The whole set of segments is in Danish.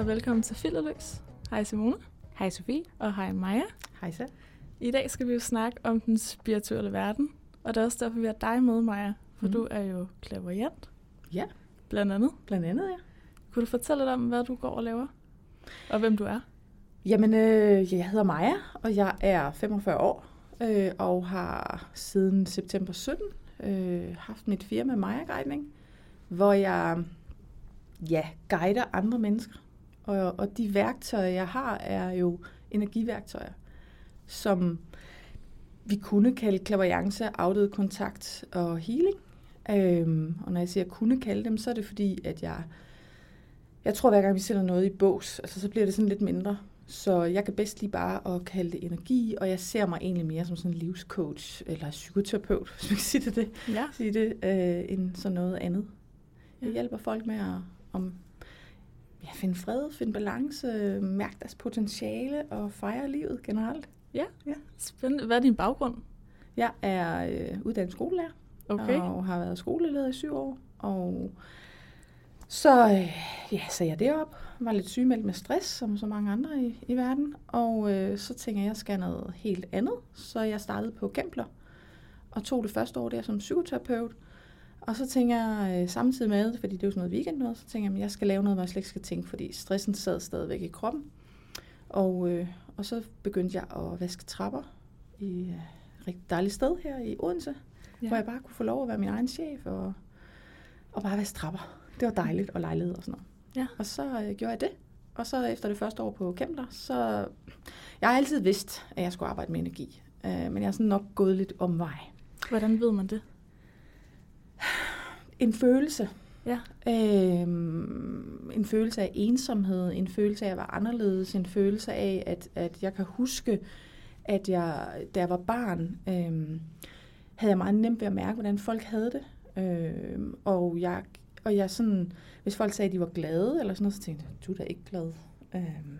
og velkommen til Filterløs. Hej Simone. Hej Sofie. Og hej Maja. Hej så. I dag skal vi jo snakke om den spirituelle verden, og det er også derfor, vi har dig med, Maja, for mm. du er jo klaverjant. Ja. Blandt andet. Blandt andet, ja. Kunne du fortælle lidt om, hvad du går og laver, og hvem du er? Jamen, øh, jeg hedder Maja, og jeg er 45 år, øh, og har siden september 17 øh, haft mit firma Maja Guidning, hvor jeg ja, guider andre mennesker. Og, og de værktøjer, jeg har, er jo energiværktøjer, som vi kunne kalde klaverjance, afdøde kontakt og healing. Øhm, og når jeg siger kunne kalde dem, så er det fordi, at jeg, jeg tror, hver gang vi sætter noget i bås, altså, så bliver det sådan lidt mindre. Så jeg kan bedst lige bare at kalde det energi, og jeg ser mig egentlig mere som sådan en livscoach eller psykoterapeut, hvis man kan sige det, det, Ja. sige det øh, end sådan noget andet. Jeg Ja. hjælper folk med at om, ja, finde fred, finde balance, mærke deres potentiale og fejre livet generelt. Spændende. Hvad er din baggrund? Jeg er øh, uddannet skolelærer Okay. og har været skoleleder i syv år. Og så øh, ja, sagde jeg det op. Var lidt sygemeldt med stress, som så mange andre i, i verden. Og øh, så tænkte jeg, at jeg skal noget helt andet. Så jeg startede på Kempler og tog det første år der som psykoterapeut. Og så tænker jeg øh, samtidig med, fordi det er jo sådan noget weekend noget, så tænker jeg, at jeg skal lave noget, hvor jeg slet ikke skal tænke, fordi stressen sad stadigvæk i kroppen. Og, øh, og så begyndte jeg at vaske trapper i et rigtig dejligt sted her i Odense, ja. hvor jeg bare kunne få lov at være min egen chef og, og bare vaske trapper. Det var dejligt, og lejlighed og sådan noget. Ja. Og så øh, gjorde jeg det. Og så efter det første år på Kempler, så... Jeg har altid vidst, at jeg skulle arbejde med energi. Øh, men jeg har sådan nok gået lidt omvej. Hvordan ved man det? En følelse. Ja. Øhm, en følelse af ensomhed, en følelse af at være anderledes, en følelse af, at, at jeg kan huske, at jeg, da jeg var barn, øhm, havde jeg meget nemt ved at mærke, hvordan folk havde det. Øhm, og jeg, og jeg sådan, hvis folk sagde, at de var glade, eller sådan noget, så tænkte jeg, du er da ikke glad. Øhm,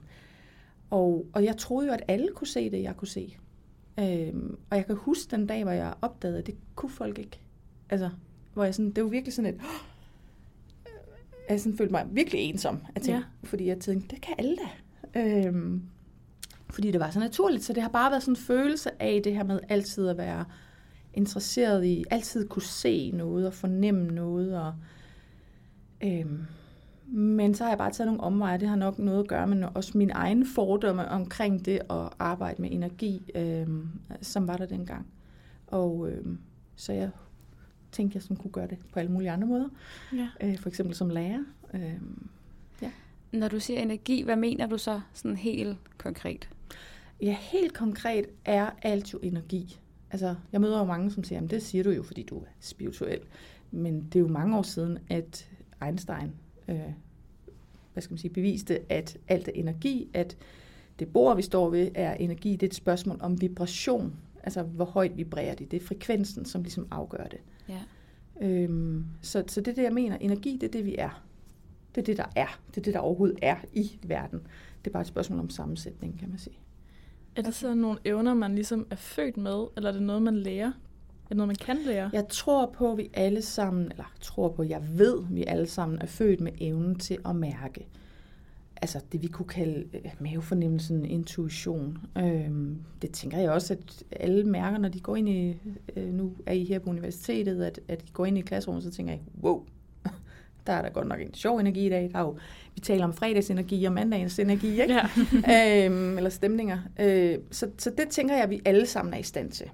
og, og jeg troede jo, at alle kunne se det, jeg kunne se. Øhm, og jeg kan huske den dag, hvor jeg opdagede, at det kunne folk ikke. Altså, hvor jeg sådan, det var virkelig sådan et, jeg sådan følte mig virkelig ensom. Tænkte, Ja. ja. Fordi jeg tænkte, det kan alle da. Øhm, fordi det var så naturligt. Så det har bare været sådan en følelse af det her med altid at være interesseret i, altid kunne se noget og fornemme noget. Og, øhm, men så har jeg bare taget nogle omveje. Det har nok noget at gøre med også min egen fordomme omkring det at arbejde med energi, øhm, som var der dengang. Og øhm, så jeg tænkte, jeg sådan kunne gøre det på alle mulige andre måder. Ja. Øh, for eksempel som lærer. Øh, Når du siger energi, hvad mener du så sådan helt konkret? ja, helt konkret er alt jo energi. Altså, jeg møder jo mange, som siger, at det siger du jo, fordi du er spirituel. Men det er jo mange år siden, at Einstein øh, hvad skal man sige, beviste, at alt er energi, at det bord, vi står ved, er energi. Det er et spørgsmål om vibration. Altså, hvor højt vibrerer det. Det er frekvensen, som ligesom afgør det. Ja. Øhm, så, så det er det, jeg mener. Energi, det er det, vi er. Det er det, der er. Det er det, der overhovedet er i verden. Det er bare et spørgsmål om sammensætning, kan man sige. Er det så nogle evner, man ligesom er født med, eller er det noget, man lærer? Er det noget, man kan lære? Jeg tror på, at vi alle sammen, eller tror på, jeg ved, at vi alle sammen er født med evnen til at mærke. Altså det, vi kunne kalde øh, mavefornemmelsen, intuition. Øhm, det tænker jeg også, at alle mærker, når de går ind i, øh, nu er I her på universitetet, at, at de går ind i klasserummet, så tænker jeg, wow, der er der godt nok en sjov energi i dag. Der er jo, vi taler om fredagsenergi og mandagens energi, ikke? Ja. øhm, eller stemninger. Øh, så, så det tænker jeg, at vi alle sammen er i stand til.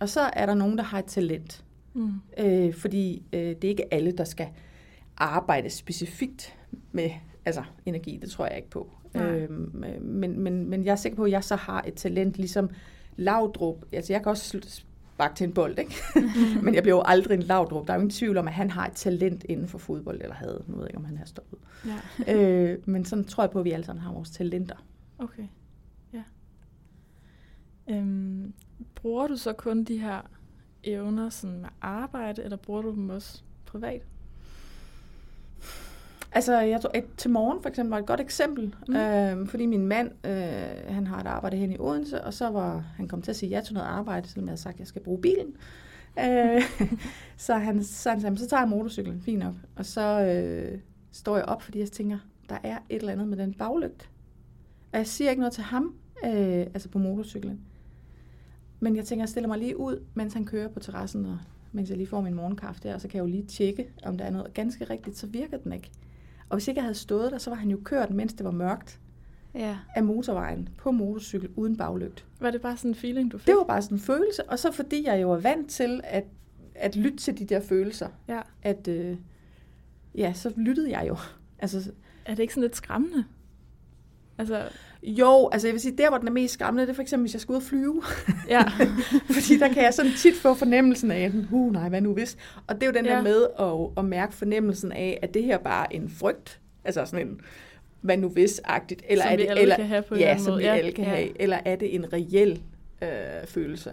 Og så er der nogen, der har et talent. Mm. Øh, fordi øh, det er ikke alle, der skal arbejde specifikt med altså, energi. Det tror jeg ikke på. Nej. Øh, men, men, men jeg er sikker på, at jeg så har et talent, ligesom Laudrup. Altså, jeg kan også sparke til en bold, ikke? men jeg bliver jo aldrig en Laudrup. Der er jo ingen tvivl om, at han har et talent inden for fodbold, eller havde. Nu ved jeg ikke, om han er stoppet. Ja. øh, men sådan tror jeg på, at vi alle sammen har vores talenter. Okay, ja. Øhm, bruger du så kun de her evner sådan med arbejde, eller bruger du dem også privat? Altså, jeg tror, et, til morgen for eksempel var et godt eksempel, Mm. øh, fordi min mand, øh, han har et arbejde hen i Odense, og så var han kom til at sige ja til noget arbejde, selvom jeg havde sagt, at jeg skal bruge bilen. Øh, så, han, så han sagde, "Men så tager jeg motorcyklen, fint nok. Og så øh, står jeg op, fordi jeg tænker, der er et eller andet med den baglygt. Og jeg siger ikke noget til ham, øh, altså på motorcyklen. Men jeg tænker, jeg stiller mig lige ud, mens han kører på terrassen, og mens jeg lige får min morgenkaffe der, og så kan jeg jo lige tjekke, om der er noget. Ganske rigtigt, så virker den ikke. Og hvis ikke jeg havde stået der, så var han jo kørt, mens det var mørkt, Ja. af motorvejen på motorcykel uden baglygt. Var det bare sådan en feeling, du fik? Det var bare sådan en følelse, og så fordi jeg jo er vant til at, at lytte til de der følelser, Ja. at øh, ja, så lyttede jeg jo. Altså, Er det ikke sådan lidt skræmmende? Altså, jo, altså jeg vil sige, der hvor den er mest skræmmende, det er for eksempel, hvis jeg skal ud og flyve. ja. Fordi der kan jeg sådan tit få fornemmelsen af, at uh, nej, hvad nu hvis? Og det er jo den Ja. der med at, at mærke fornemmelsen af, at det her bare er en frygt. Altså sådan en, hvad nu hvis-agtigt. Eller Som er vi det, alle eller, kan have på en ja, som måde. vi Ja, alle kan ja. have. Eller er det en reel øh, følelse?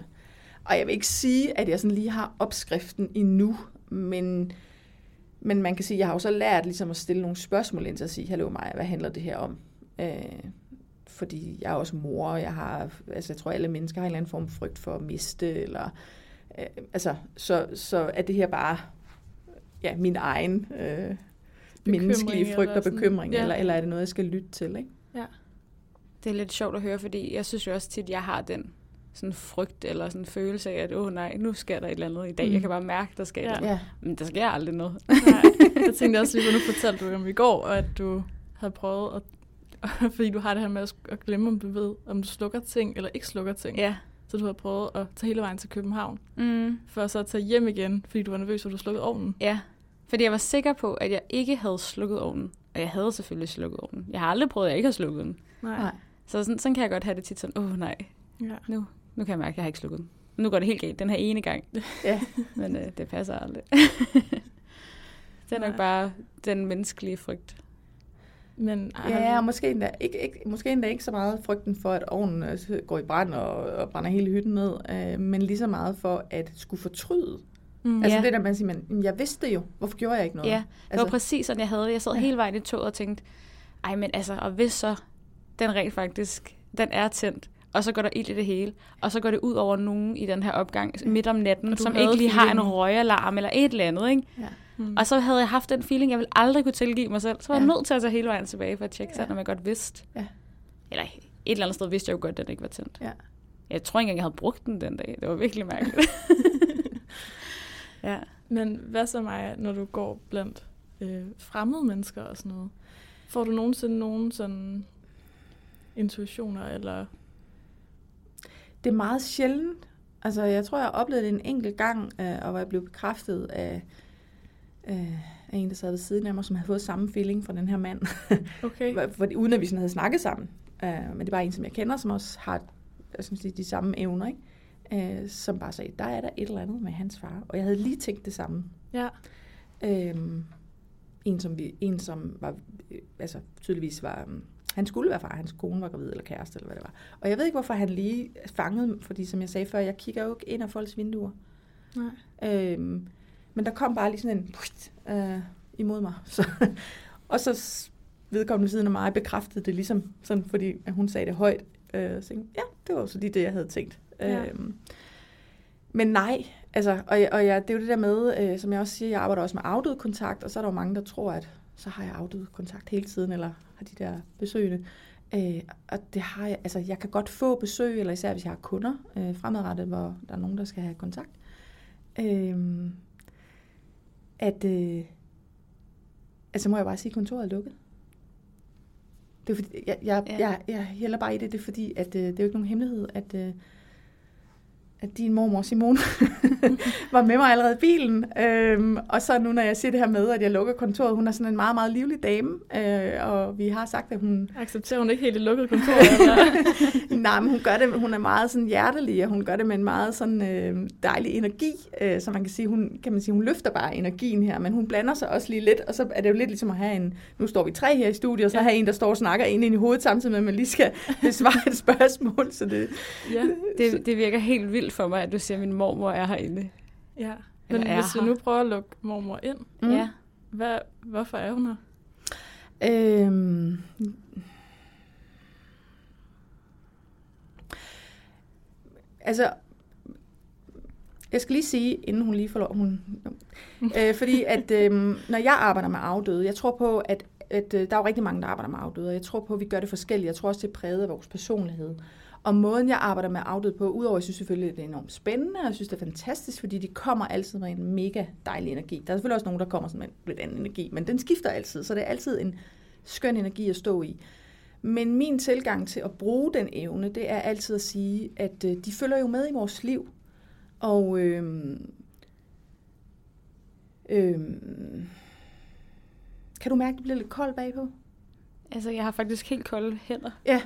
Og jeg vil ikke sige, at jeg sådan lige har opskriften endnu, men, men man kan sige, at jeg har jo så lært ligesom at stille nogle spørgsmål ind til at sige, hallo Maja, hvad handler det her om? Øh, fordi jeg er også mor, og jeg har, altså jeg tror, alle mennesker har en eller anden form for frygt for at miste, eller, øh, altså, så, så er det her bare, ja, min egen øh, menneskelige frygt eller og sådan. bekymring, Ja. eller, eller er det noget, jeg skal lytte til, ikke? Det er lidt sjovt at høre, fordi jeg synes jo også tit, at jeg har den sådan frygt eller sådan følelse af, at åh oh, nej, nu sker der et eller andet i dag. Mm. Jeg kan bare mærke, der sker Ja. ja. noget. Ja, Men der sker aldrig noget. Nej, jeg tænkte også lige, nu fortalte du om i går, at du havde prøvet at fordi du har det her med at glemme, om du ved, om du slukker ting eller ikke slukker ting. Ja. Så du har prøvet at tage hele vejen til København, Mm. for så at tage hjem igen, fordi du var nervøs, for du slukkede ovnen. Ja, fordi jeg var sikker på, at jeg ikke havde slukket ovnen. Og jeg havde selvfølgelig slukket ovnen. Jeg har aldrig prøvet, at jeg ikke har slukket den. Nej. nej. Så sådan, sådan kan jeg godt have det tit sådan, åh oh, nej, Ja. nu, nu kan jeg mærke, at jeg har ikke slukket den. Nu går det helt galt den her ene gang. Ja. Men øh, det passer aldrig. det er nok Nej. bare den menneskelige frygt. Men Ja, og måske endda, ikke, ikke, måske endda ikke så meget frygten for, at ovnen øh, går i brand og, og brænder hele hytten ned, øh, men lige så meget for at skulle fortryde. Mm. Altså Ja. det der med at sige, men "Jamen, jeg vidste jo, hvorfor gjorde jeg ikke noget? Ja, det altså, var præcis sådan, jeg havde det. Jeg sad Ja. hele vejen i toget og tænkte, ej, men altså, og hvis så den rent faktisk, den er tændt, og så går der ild i det hele, og så går det ud over nogen i den her opgang midt om natten, som ikke lige har en røgalarm eller et eller andet, ikke? Ja. Mm. Og så havde jeg haft den feeling, jeg ville aldrig kunne tilgive mig selv. Så var jeg Ja. nødt til at tage hele vejen tilbage for at tjekke, Ja. selvom jeg godt vidste. Ja. Eller et eller andet sted vidste jeg jo godt, at den ikke var tændt. Ja. Jeg tror ikke engang, jeg havde brugt den den dag. Det var virkelig mærkeligt. ja. Men hvad så, Maja, når du går blandt øh, fremmede mennesker og sådan noget? Får du nogensinde nogen sådan intuitioner, eller... Det er meget sjældent. Altså, jeg tror, jeg har oplevet det en enkelt gang, øh, og hvor jeg blev bekræftet af, øh, af en, der sad ved siden af mig, som havde fået samme feeling fra den her mand. Okay. Fordi, uden at vi sådan havde snakket sammen. Øh, men det er bare en, som jeg kender, som også har jeg skal sige, de samme evner, ikke? Øh, som bare sagde, der er der et eller andet med hans far. Og jeg havde lige tænkt det samme. Ja. Øhm, en, som vi, en, som var, øh, altså tydeligvis var, um, han skulle være far, hans kone var gravid eller kæreste, eller hvad det var. Og jeg ved ikke, hvorfor han lige fangede, fordi som jeg sagde før, jeg kigger jo ikke ind af folks vinduer. Nej. Øhm, men der kom bare lige sådan en øh, imod mig. Så, og så vedkommende ved siden af mig bekræftede det ligesom, sådan, fordi at hun sagde det højt. Øh, så jeg, ja, det var jo så lige det, jeg havde tænkt. Ja. Øhm, men nej, altså, og, jeg- og jeg, det er jo det der med, øh, som jeg også siger, jeg arbejder også med afdød kontakt, og så er der jo mange, der tror, at så har jeg afdød kontakt hele tiden, eller har de der besøgende. Øh, og det har jeg, altså jeg kan godt få besøg, eller især hvis jeg har kunder øh, fremadrettet, hvor der er nogen, der skal have kontakt. Øh, at, øh, altså må jeg bare sige, at kontoret er lukket. Det er fordi, jeg, jeg, Ja. jeg, jeg hælder bare i det, det er fordi, at øh, det er jo ikke nogen hemmelighed, at, øh, at din mormor Simone var med mig allerede i bilen. Øhm, og så nu, når jeg siger det her med, at jeg lukker kontoret, hun er sådan en meget, meget livlig dame, øh, og vi har sagt, at hun Accepterer hun ikke helt et lukket kontor? Nej, men hun gør det, hun er meget sådan hjertelig, og hun gør det med en meget sådan øh, dejlig energi, øh, så man kan sige, hun, kan man sige, hun løfter bare energien her, men hun blander sig også lige lidt, og så er det jo lidt ligesom at have en, nu står vi tre her i studiet, og så Ja. have en, der står og snakker ind ind i hovedet, samtidig med, at man lige skal besvare et spørgsmål, så det, ja. Det, det virker helt vildt for mig, at du siger, at min mormor er herinde. ja. Men Eller er hvis vi her. nu prøver at lukke mormor ind, Mm. Ja. hvad, hvorfor er hun her? Øhm, altså, jeg skal lige sige, inden hun lige får lov, hun, øh, fordi at øhm, når jeg arbejder med afdøde, jeg tror på, at at øh, der er jo rigtig mange, der arbejder med afdøde, og jeg tror på, at vi gør det forskelligt. Jeg tror også, det er præget af vores personlighed. Og måden, jeg arbejder med afdøde på, udover jeg synes selvfølgelig, at det er enormt spændende, og jeg synes, det er fantastisk, fordi de kommer altid med en mega dejlig energi. Der er selvfølgelig også nogen, der kommer med en lidt anden energi, men den skifter altid, så det er altid en skøn energi at stå i. Men min tilgang til at bruge den evne, det er altid at sige, at øh, de følger jo med i vores liv. Og øh, øh, kan du mærke, at det bliver lidt koldt bagpå? Altså, jeg har faktisk helt kolde hænder. Ja,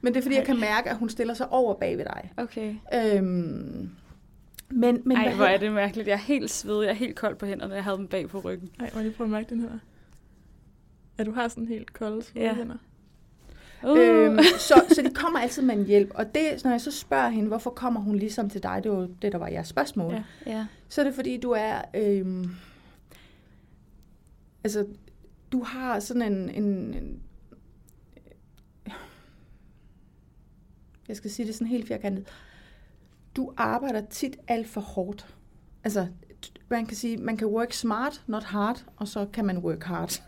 men det er fordi, jeg kan mærke, at hun stiller sig over bag ved dig. Okay. Øhm, men, men Ej, hvad hvor er det mærkeligt. Jeg er helt svedig. Jeg er helt kold på hænderne. Jeg havde dem bag på ryggen. Ej, må jeg lige prøve at mærke den her? Ja, du har sådan helt kolde svede Ja. hænder. Uh. Øhm, så, så de kommer altid med en hjælp. Og det, når jeg så spørger hende, hvorfor kommer hun ligesom til dig, det var det, der var jeres spørgsmål. Ja. ja. Så er det fordi, du er... Øhm, altså, du har sådan en, en, en... Jeg skal sige det sådan helt firkantet. Du arbejder tit alt for hårdt. Altså, man kan sige, man kan work smart, not hard, og så kan man work hard.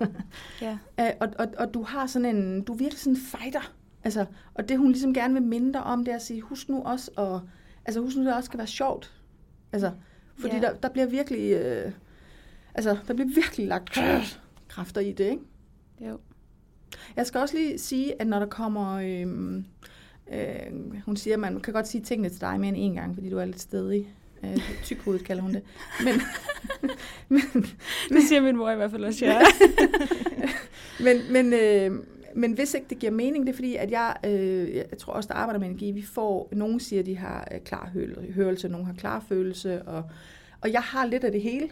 ja. Og, og, og du har sådan en, du er virkelig sådan en fighter. Altså, og det hun ligesom gerne vil minde dig om, det er at sige, husk nu også, og, altså husk nu, det også skal være sjovt. Altså, fordi Ja. der, der bliver virkelig, øh, altså, der bliver virkelig lagt kræfter i det, ikke? Jo. Jeg skal også lige sige, at når der kommer, øh, øh, hun siger, at man kan godt sige tingene til dig mere end en gang, fordi du er lidt stedig. Øh, tykhovedet kalder hun det. Men, men, Det siger min mor i hvert fald også, ja. men, men, øh, men hvis ikke det giver mening, det er fordi, at jeg, øh, jeg tror også, der arbejder med energi, vi får, nogen siger, at de har øh, klar hø- hørelse, nogen har klar følelse, og, og jeg har lidt af det hele.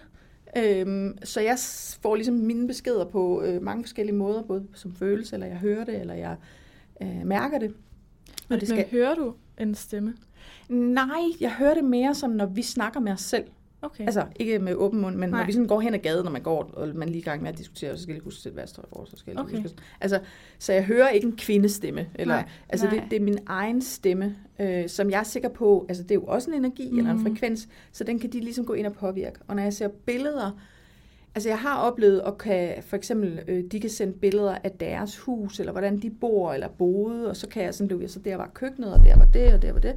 Øhm, så jeg får ligesom mine beskeder på øh, mange forskellige måder, både som følelse, eller jeg hører det, eller jeg øh, mærker det. Men, Og det skal, men hører du en stemme? nej, jeg hører det mere som, når vi snakker med os selv. Okay. Altså, ikke med åben mund, men Nej. Når vi sådan går hen ad gaden, når man går, og man lige i gang med at diskutere, så skal jeg lige huske at sætte værstøj for, så skal jeg Okay. huske. Altså, så jeg hører ikke en kvindestemme. Eller, Nej, altså, nej. Det, det er min egen stemme, øh, som jeg er sikker på, altså det er jo også en energi mm. eller en Mhm. frekvens, så den kan de ligesom gå ind og påvirke. Og når jeg ser billeder, altså jeg har oplevet, at kan, for eksempel, øh, de kan sende billeder af deres hus, eller hvordan de bor eller boede, og så kan jeg sådan blive, så der var køkkenet, og der var det, og der var det.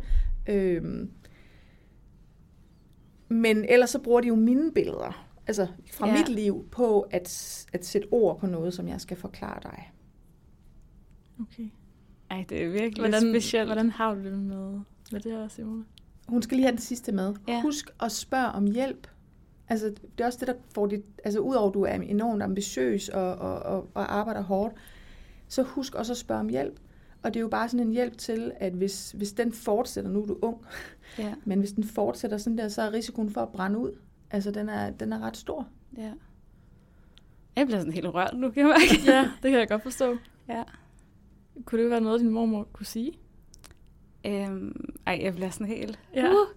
Øh, men ellers så bruger de jo mine billeder, altså fra Ja. mit liv, på at, at sætte ord på noget, som jeg skal forklare dig. okay. Ej, det er virkelig Hvordan, specielt. hvordan har du det med, med det her, Simone? Hun skal lige have det sidste med. Ja. Husk at spørge om hjælp. Altså, det er også det, der får dit... Altså, udover at du er enormt ambitiøs og, og, og, og arbejder hårdt, så husk også at spørge om hjælp. Og det er jo bare sådan en hjælp til, at hvis, hvis den fortsætter, nu er du ung, Ja, men hvis den fortsætter sådan der, så er risikoen for at brænde ud. Altså, den er, den er ret stor. ja. Jeg bliver sådan helt rørt nu, kan jeg mærke. Ja, det kan jeg godt forstå. Ja. Kunne det være noget, din mormor kunne sige? Øhm, ej, jeg bliver sådan helt... Ja. Uh.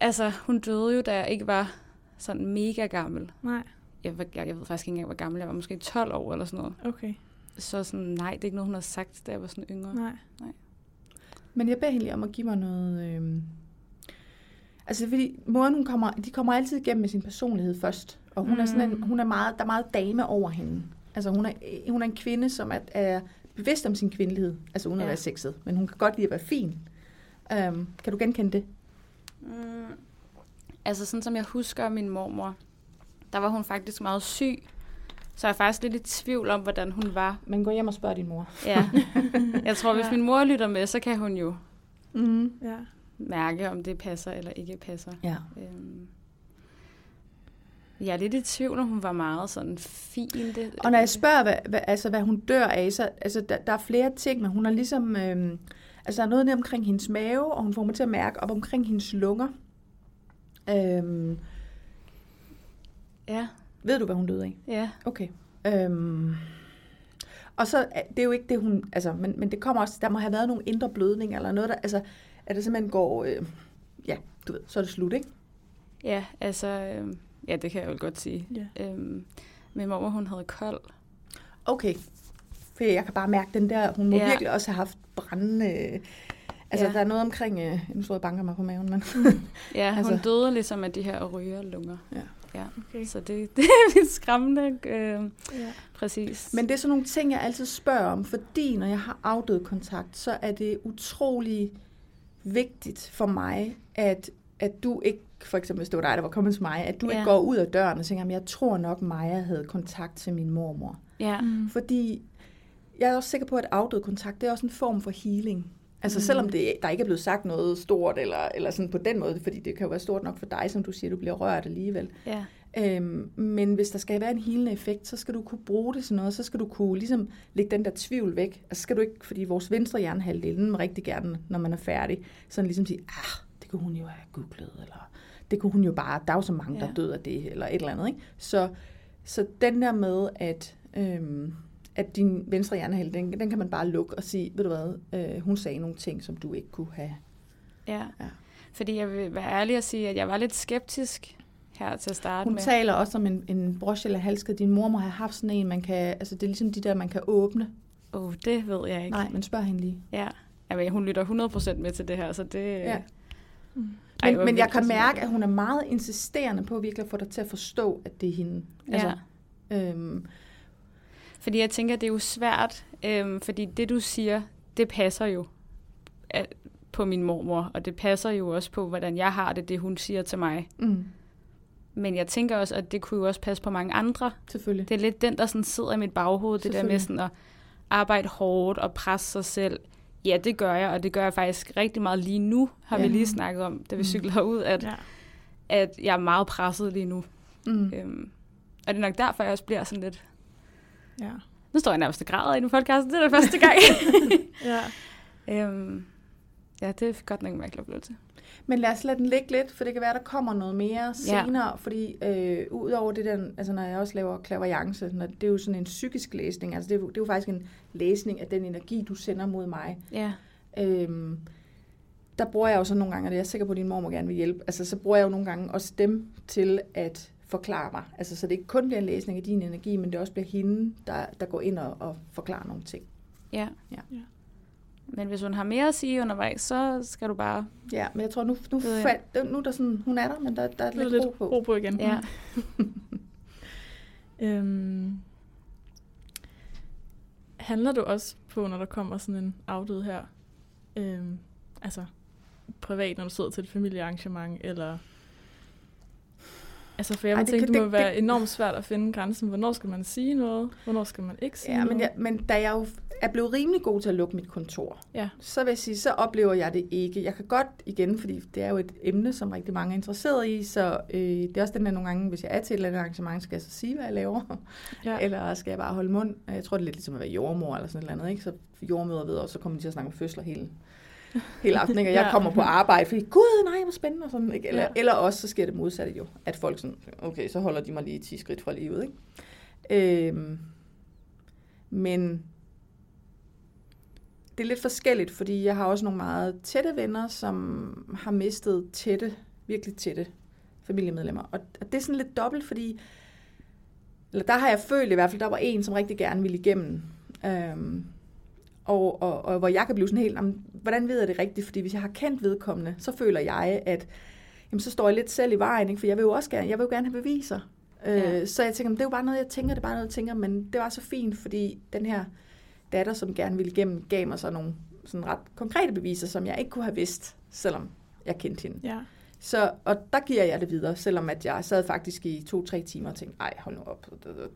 Altså, hun døde jo, da jeg ikke var sådan mega gammel. Nej. Jeg, var, jeg, jeg ved faktisk ikke engang, hvor gammel jeg var. Måske 12 år eller sådan noget. Okay. Så sådan, nej, det er ikke noget, hun har sagt, da jeg var sådan yngre. Nej. Men jeg beder hende lige om at give mig noget... Øh... Altså, fordi måden hun kommer... De kommer altid igennem med sin personlighed først. Og hun mm. er sådan en, Mm. hun er meget, der er meget dame over hende. Altså, hun er, hun er en kvinde, som er, er bevidst om sin kvindelighed. Altså, uden ja. at Ja. være sexet. Men hun kan godt lide at være fin. Um, kan du genkende det? Mm. Altså, sådan som jeg husker min mormor, der var hun faktisk meget syg. Så jeg er faktisk lidt i tvivl om, hvordan hun var. Men gå hjem og spørg din mor. Ja. Jeg tror, hvis Ja. min mor lytter med, så kan hun jo Mm. Ja. mærke, om det passer eller ikke passer. Ja. Øhm. Jeg er lidt i tvivl, om hun var meget sådan fin. Det, Og når jeg spørger, hvad, hvad, altså, hvad hun dør af, så altså, der, der er flere ting, men hun er ligesom... Øhm, altså, der er noget nede omkring hendes mave, og hun får mig til at mærke op omkring hendes lunger. Øhm, Ja, ved du, hvad hun døde af? ja. Okay. Øhm, og så, er- det er jo ikke det, hun... Altså, men, men det kommer også... Der må have været nogle indre blødninger, eller noget, der... Altså, at det simpelthen går... Øh, ja, du ved, så er det slut, ikke? Ja, altså... Øhm, ja, det kan jeg jo godt sige. Ja. Øhm, min mormor, hun havde kold. Okay. For jeg kan bare mærke den der... Hun må Ja. virkelig også have haft brændende... Altså, Ja. der er noget omkring... Øh, nu står jeg banker mig på maven, men... Ja, hun Altså- døde ligesom af de her rygerlunger. Ja. ja. Okay. Så det, det er lidt skræmmende. Øh, Ja. præcis. Men det er sådan nogle ting, jeg altid spørger om, fordi når jeg har afdød kontakt, så er det utrolig vigtigt for mig, at, at du ikke, for eksempel hvis det var dig, der var kommet til mig, at du ja. Ikke går ud af døren og tænker, "Jamen, jeg tror nok, Maja havde kontakt til min mormor. Ja. Mm. Fordi jeg er også sikker på, at afdød kontakt, det er også en form for healing. Altså Mm. selvom det, der ikke er blevet sagt noget stort, eller, eller sådan på den måde, fordi det kan jo være stort nok for dig, som du siger, du bliver rørt alligevel. ja. Øhm, men hvis der skal være en healende effekt, så skal du kunne bruge det til noget, så skal du kunne ligesom lægge den der tvivl væk. Altså skal du ikke, fordi vores venstre hjernehalvdel, den rigtig gerne, når man er færdig, sådan ligesom sige, ah, det kunne hun jo have googlet, eller det kunne hun jo bare, der er jo så mange, der Ja. døde af det, eller et eller andet. Ikke? Så, så den der med, at, øhm, at din venstre hjernehalvdel, den, den kan man bare lukke og sige, ved du hvad, øh, hun sagde nogle ting, som du ikke kunne have. Ja. Ja. Fordi jeg vil være ærlig og sige, at jeg var lidt skeptisk her til at starte Hun med. taler også om en, en broche eller halskede. Din mor må have haft sådan en, man kan, altså det er ligesom de der, man kan åbne. Åh, oh, det ved jeg ikke. Nej, men spørg hende lige. Ja. Jamen, hun lytter 100% med til det her, så det... Ja. Mm. Ej, Men, men jeg kan at mærke, det. at hun er meget insisterende på virkelig at få dig til at forstå, at det er hende. Altså, ja. øhm, Fordi jeg tænker, det er jo svært, øhm, fordi det du siger, det passer jo at, på min mormor, og det passer jo også på, hvordan jeg har det, det hun siger til mig. mm, Men jeg tænker også, at det kunne jo også passe på mange andre. selvfølgelig. Det er lidt den, der sådan sidder i mit baghoved, det der med sådan at arbejde hårdt og presse sig selv. Ja, det gør jeg, og det gør jeg faktisk rigtig meget lige nu, har Ja. vi lige snakket om, da vi Mm. cykler ud, at, Ja. at jeg er meget presset lige nu. Mm. Øhm, og det er nok derfor, jeg også bliver sådan lidt... Ja. Nu står jeg nærmest og græder i den podcast, det er det første gang. ja. øhm, ja, det er godt nok en mærkelig oplevelse. Men lad os lade den ligge lidt, for det kan være, der kommer noget mere Ja. senere. Fordi øh, udover det der, altså når jeg også laver klaverjance, når, det er jo sådan en psykisk læsning. Altså det er, jo, det er jo faktisk en læsning af den energi, du sender mod mig. Ja, Øhm, der bruger jeg jo så nogle gange, og det er jeg sikker på, at din mor må gerne vil hjælpe, altså så bruger jeg jo nogle gange også dem til at forklare mig. Altså så det ikke kun bliver en læsning af din energi, men det også bliver hende, der, der går ind og, og forklarer nogle ting. ja. Ja. Ja. Men hvis hun har mere at sige undervejs, så skal du bare... Ja, men jeg tror, nu, nu, fald, nu er der sådan, hun er der, men der, der er er lidt, lidt ro på. ro på igen. Ja, Øhm, handler du også på, når der kommer sådan en afdød her, øhm, altså privat, når du sidder til et familiearrangement, eller... Altså, for jeg Ej, det tænke, kan- det må det- være det- enormt svært at finde grænsen. Hvornår skal man sige noget? Hvornår skal man ikke sige Ja, men, noget? jeg, men da jeg jo er blevet rimelig god til at lukke mit kontor, Ja. så vil jeg sige, så oplever jeg det ikke. Jeg kan godt igen, fordi det er jo et emne, som rigtig mange er interesseret i, så øh, det er også den der nogle gange, hvis jeg er til et eller andet arrangement, skal jeg så sige, hvad jeg laver, Ja. eller skal jeg bare holde mund? Jeg tror, det er lidt ligesom at være jordmor eller sådan et eller andet, ikke? Så jordmøder ved, og så kommer de til at snakke om fødsler hele, hele aftenen, og jeg kommer på arbejde, fordi gud, nej, hvor spændende, og sådan, ikke? Eller, Ja. eller også, så sker det modsatte jo, at folk sådan, okay, så holder de mig lige 10 skridt fra livet, ikke? Øhm, men det er lidt forskelligt, fordi jeg har også nogle meget tætte venner, som har mistet tætte, virkelig tætte familiemedlemmer. Og, og det er sådan lidt dobbelt, fordi eller der har jeg følt i hvert fald, der var en, som rigtig gerne ville igennem. Øhm, og, og, og hvor jeg kan blive sådan helt, "Jamen, hvordan ved jeg det rigtigt? Fordi hvis jeg har kendt vedkommende, så føler jeg, at jamen, så står jeg lidt selv i vejen, ikke? for jeg vil jo også gerne, jeg vil jo gerne have beviser. Øh, Ja. Så jeg tænker, "Men det er jo bare noget, jeg tænker, det er bare noget, jeg tænker, men det var så fint, fordi den her datter, som gerne ville igennem, gav mig så nogle sådan ret konkrete beviser, som jeg ikke kunne have vidst, selvom jeg kendte hende. Ja. Så, og der giver jeg det videre, selvom at jeg sad faktisk i to-tre timer og tænkte, ej, hold nu op,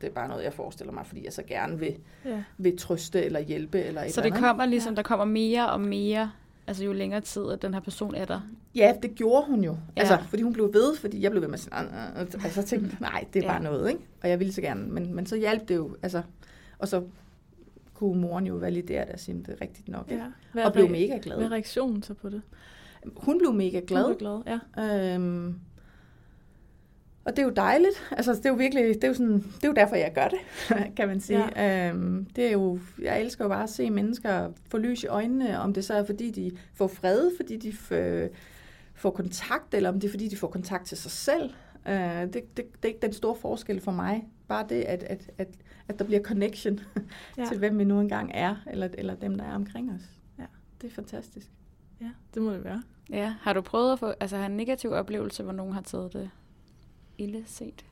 det, er bare noget, jeg forestiller mig, fordi jeg så gerne vil, ja. vil trøste eller hjælpe. Eller et så det andet. kommer ligesom, Ja. der kommer mere og mere, altså jo længere tid, at den her person er der. Ja, det gjorde hun jo. Ja. Altså, fordi hun blev ved, fordi jeg blev ved med sådan, og så tænkte nej, det er Ja. bare noget, ikke? Og jeg ville så gerne, men, men så hjalp det jo, altså, og så kunne moren jo validere det og sige, "Men det er rigtigt nok. ja. Hvad Og blev mega Hvad glad. reaktionen så på det? Hun blev mega glad. Hun blev glad, ja. Øhm, og det er jo dejligt. Altså, det er jo virkelig, det er jo, sådan, det er jo derfor, jeg gør det, kan man sige. Ja. Øhm, det er jo, jeg elsker jo bare at se mennesker få lys i øjnene, om det så er, fordi de får fred, fordi de får, får kontakt, eller om det er, fordi de får kontakt til sig selv. Øh, det, det, det er ikke den store forskel for mig. Bare det, at, at, at, at der bliver connection. Ja. til, hvem vi nu engang er, eller, eller dem, der er omkring os. Ja. Det er fantastisk. Ja, det må det være. Ja, har du prøvet at få altså, have en negativ oplevelse, hvor nogen har taget det ille set?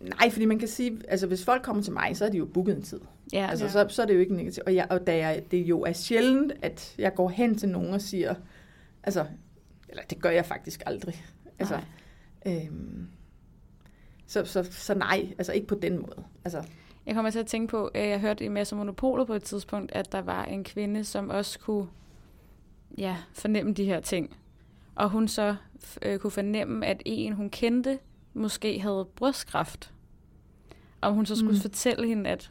Nej, fordi man kan sige, altså hvis folk kommer til mig, så er de jo booket en tid. Ja, Altså, Ja. så, så er det jo ikke negativt. Og, jeg, og da jeg, det jo er sjældent, at jeg går hen til nogen og siger, altså, eller det gør jeg faktisk aldrig. Altså, øhm, så, så, så nej, altså ikke på den måde. Altså, Jeg kommer til at tænke på, at jeg hørte i Mads Monopolet på et tidspunkt, at der var en kvinde, som også kunne ja, fornemme de her ting. Og hun så øh, kunne fornemme, at en, hun kendte, måske havde brystkræft. Og hun så skulle Mm. fortælle hende, at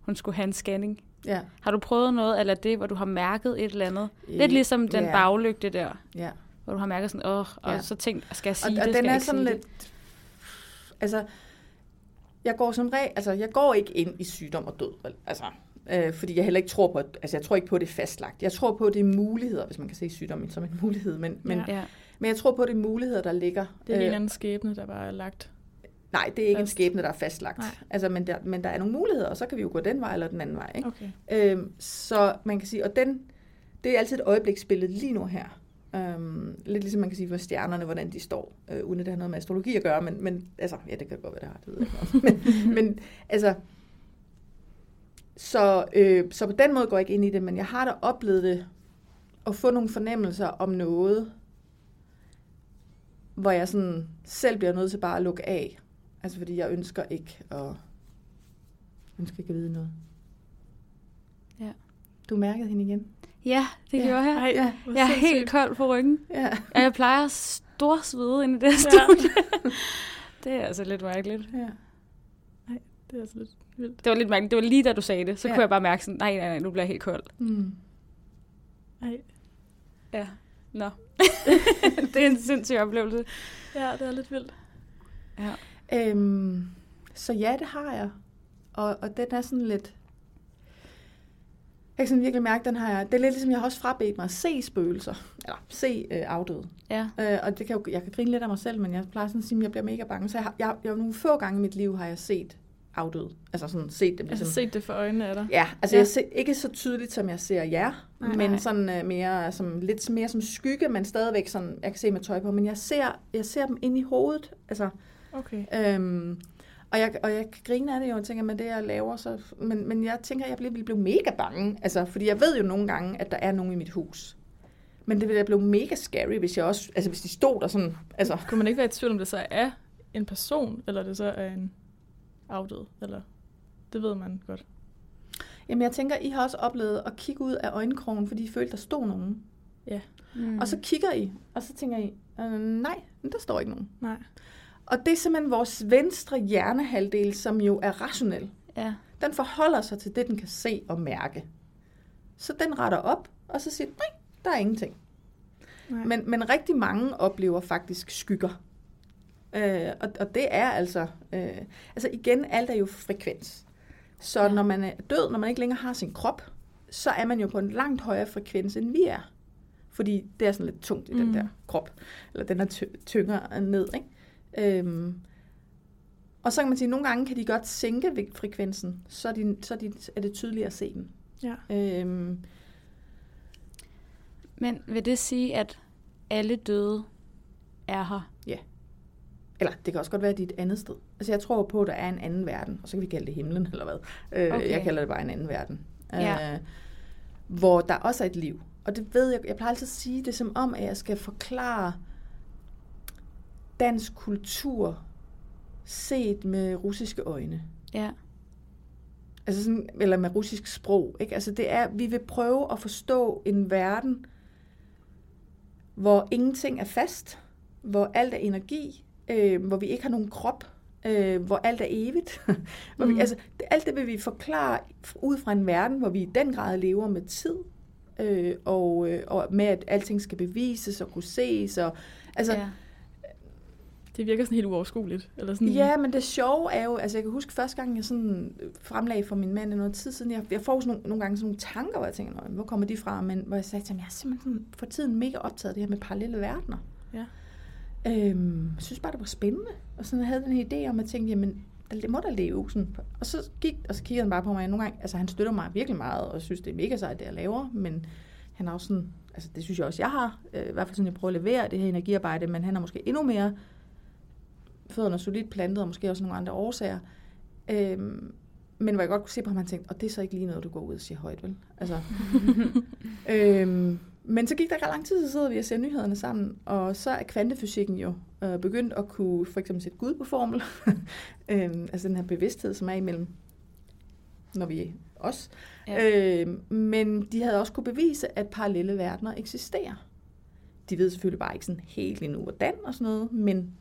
hun skulle have en scanning. ja. Har du prøvet noget eller det, hvor du har mærket et eller andet? Lidt ligesom den ja, baglygte der, Ja. hvor du har mærket sådan, åh, og Ja. så tænkt, skal jeg Og, sige og det, den skal jeg er ikke sådan sige lidt... Altså, jeg går som regel, altså jeg går ikke ind i sygdom og død, vel? altså, øh, fordi jeg heller ikke tror på, at, altså jeg tror ikke på, at det er fastlagt. Jeg tror på, at det er muligheder, hvis man kan se sygdommen som en mulighed, men, men, Ja. men jeg tror på, at det er muligheder, der ligger. Det er en Øh, eller anden skæbne, der bare er lagt. Nej, det er ikke en Fast. skæbne, der er fastlagt. Nej. Altså, men, der, men der er nogle muligheder, og så kan vi jo gå den vej eller den anden vej. Ikke? Okay. Øhm, så man kan sige, og den, det er altid et øjebliksbillede lige nu her. Øhm, lidt ligesom man kan sige for stjernerne, hvordan de står, øh, uden at det har noget med astrologi at gøre, men, men altså, ja, det kan godt være, det har, det ved jeg ikke men, men altså, så, øh, så på den måde går jeg ikke ind i det, men jeg har da oplevet det, at få nogle fornemmelser om noget, hvor jeg sådan selv bliver nødt til bare at lukke af. Altså fordi jeg ønsker ikke at, ønsker ikke at vide noget. Ja. Du mærkede hende igen? ja, det Ja. gjorde jeg. Ej, Ja. Jeg er helt kold på ryggen. Ja. Og jeg plejer at storsvede inde i det Ja. studie. det er altså lidt mærkeligt. ja. Det er altså lidt vildt. Det var lidt mærkeligt. Det var lige da du sagde det. Så Ja. kunne jeg bare mærke sådan, nej, nej, nej, nu bliver jeg helt kold. Mm. Ej. Ja. Nå. det er en sindssyg oplevelse. Ja, det er lidt vildt. Ja. Øhm, så ja, det har jeg. Og, og den er sådan lidt... Jeg kan sådan virkelig mærke, den har jeg... Det er lidt ligesom, jeg har også frabedt mig at se spøgelser. Eller se øh, afdøde. Ja. Øh, og det kan jo, jeg kan grine lidt af mig selv, men jeg plejer sådan at sige, at jeg bliver mega bange. Så jeg har, jeg, jeg, nogle få gange i mit liv har jeg set afdøde. Altså sådan set dem Altså ligesom... set det for øjnene af dig. Ja, altså Ja. jeg ser, ikke så tydeligt, som jeg ser jer, Nej, men nej. sådan uh, mere som, lidt mere som skygge, men stadigvæk sådan, jeg kan se med tøj på, men jeg ser, jeg ser dem ind i hovedet. Altså, Okay. øhm, og, jeg, og jeg kan grine af det jo, og tænker, med det jeg laver, så, men, men jeg tænker, jeg bliver, vil blive mega bange, altså, fordi jeg ved jo nogle gange, at der er nogen i mit hus. Men det ville da blive mega scary, hvis jeg også, altså hvis de stod der sådan, altså, Kunne man ikke være i tvivl om det så er en person, eller det så er en afdød, eller det ved man godt. jamen jeg tænker, I har også oplevet at kigge ud af øjenkrogen, fordi I følte, der stod nogen. Mm. Og så kigger I, og så tænker I, øh, nej, men der står ikke nogen. Nej. Og det er simpelthen vores venstre hjernehalvdel, som jo er rationel. Ja. Den forholder sig til det, den kan se og mærke. Så den retter op, og så siger nej, der er ingenting. Nej. Men, men rigtig mange oplever faktisk skygger. Øh, og, og det er altså, øh, altså igen, alt er jo frekvens. Så Ja. ja. når man er død, når man ikke længere har sin krop, så er man jo på en langt højere frekvens, end vi er. Fordi det er sådan lidt tungt i mm. Den der krop. Eller den er ty- tyngere ned, ikke? Øhm, og så kan man sige, at nogle gange kan de godt sænke frekvensen, så er, de, så er, de, er det tydeligt at se dem. Ja. Øhm, Men vil det sige, at alle døde er her? Eller det kan også godt være, at de er et andet sted. Altså jeg tror på, at der er en anden verden, og så kan vi kalde det himlen, eller hvad. Øh, Okay. Jeg kalder det bare en anden verden. Ja. Øh, hvor der også er et liv. Og det ved jeg, jeg plejer altid at sige det som om, at jeg skal forklare dansk kultur set med russiske øjne. Ja. Altså sådan, eller med russisk sprog. Ikke? Altså det er, vi vil prøve at forstå en verden, hvor ingenting er fast, hvor alt er energi, øh, hvor vi ikke har nogen krop, øh, hvor alt er evigt. hvor vi, Mm. altså, det, alt det vil vi forklare ud fra en verden, hvor vi i den grad lever med tid, øh, og, øh, og med at alting skal bevises og kunne ses. Og, altså, ja. Det virker sådan helt uoverskueligt. Eller sådan, Ja, men det sjove er jo, altså jeg kan huske første gang, jeg sådan fremlagde for min mand noget tid siden, jeg, jeg får sådan nogle, nogle gange sådan nogle tanker, hvor jeg tænker, "Nå, hvor kommer de fra? Men hvor jeg sagde til ham, jeg er simpelthen for tiden mega optaget af det her med parallelle verdener. Ja. Øhm, jeg synes bare, det var spændende. Og sådan jeg havde den her idé om at tænke, jamen, det må da leve. Sådan. Og så gik, og så kiggede han bare på mig nogle gange. Altså han støtter mig virkelig meget, og synes, det er mega sejt, det jeg laver. Men han er også sådan, altså det synes jeg også, jeg har, øh, i hvert fald sådan, jeg prøver at levere det her energiarbejde, men han er måske endnu mere fødderne solidt plantet, og måske også nogle andre årsager. Øhm, men hvor jeg godt kunne se på ham, han tænkte, og det er så ikke lige noget, du går ud og siger højt, vel? Altså, øhm, men så gik der ikke lang tid, så sidder vi og ser nyhederne sammen, og så er kvantefysikken jo øh, begyndt at kunne for eksempel sætte Gud på formel. øhm, altså den her bevidsthed, som er imellem, når vi er os. Ja. Øhm, men de havde også kunne bevise, at parallelle verdener eksisterer. De ved selvfølgelig bare ikke sådan helt endnu, hvordan og sådan noget, men,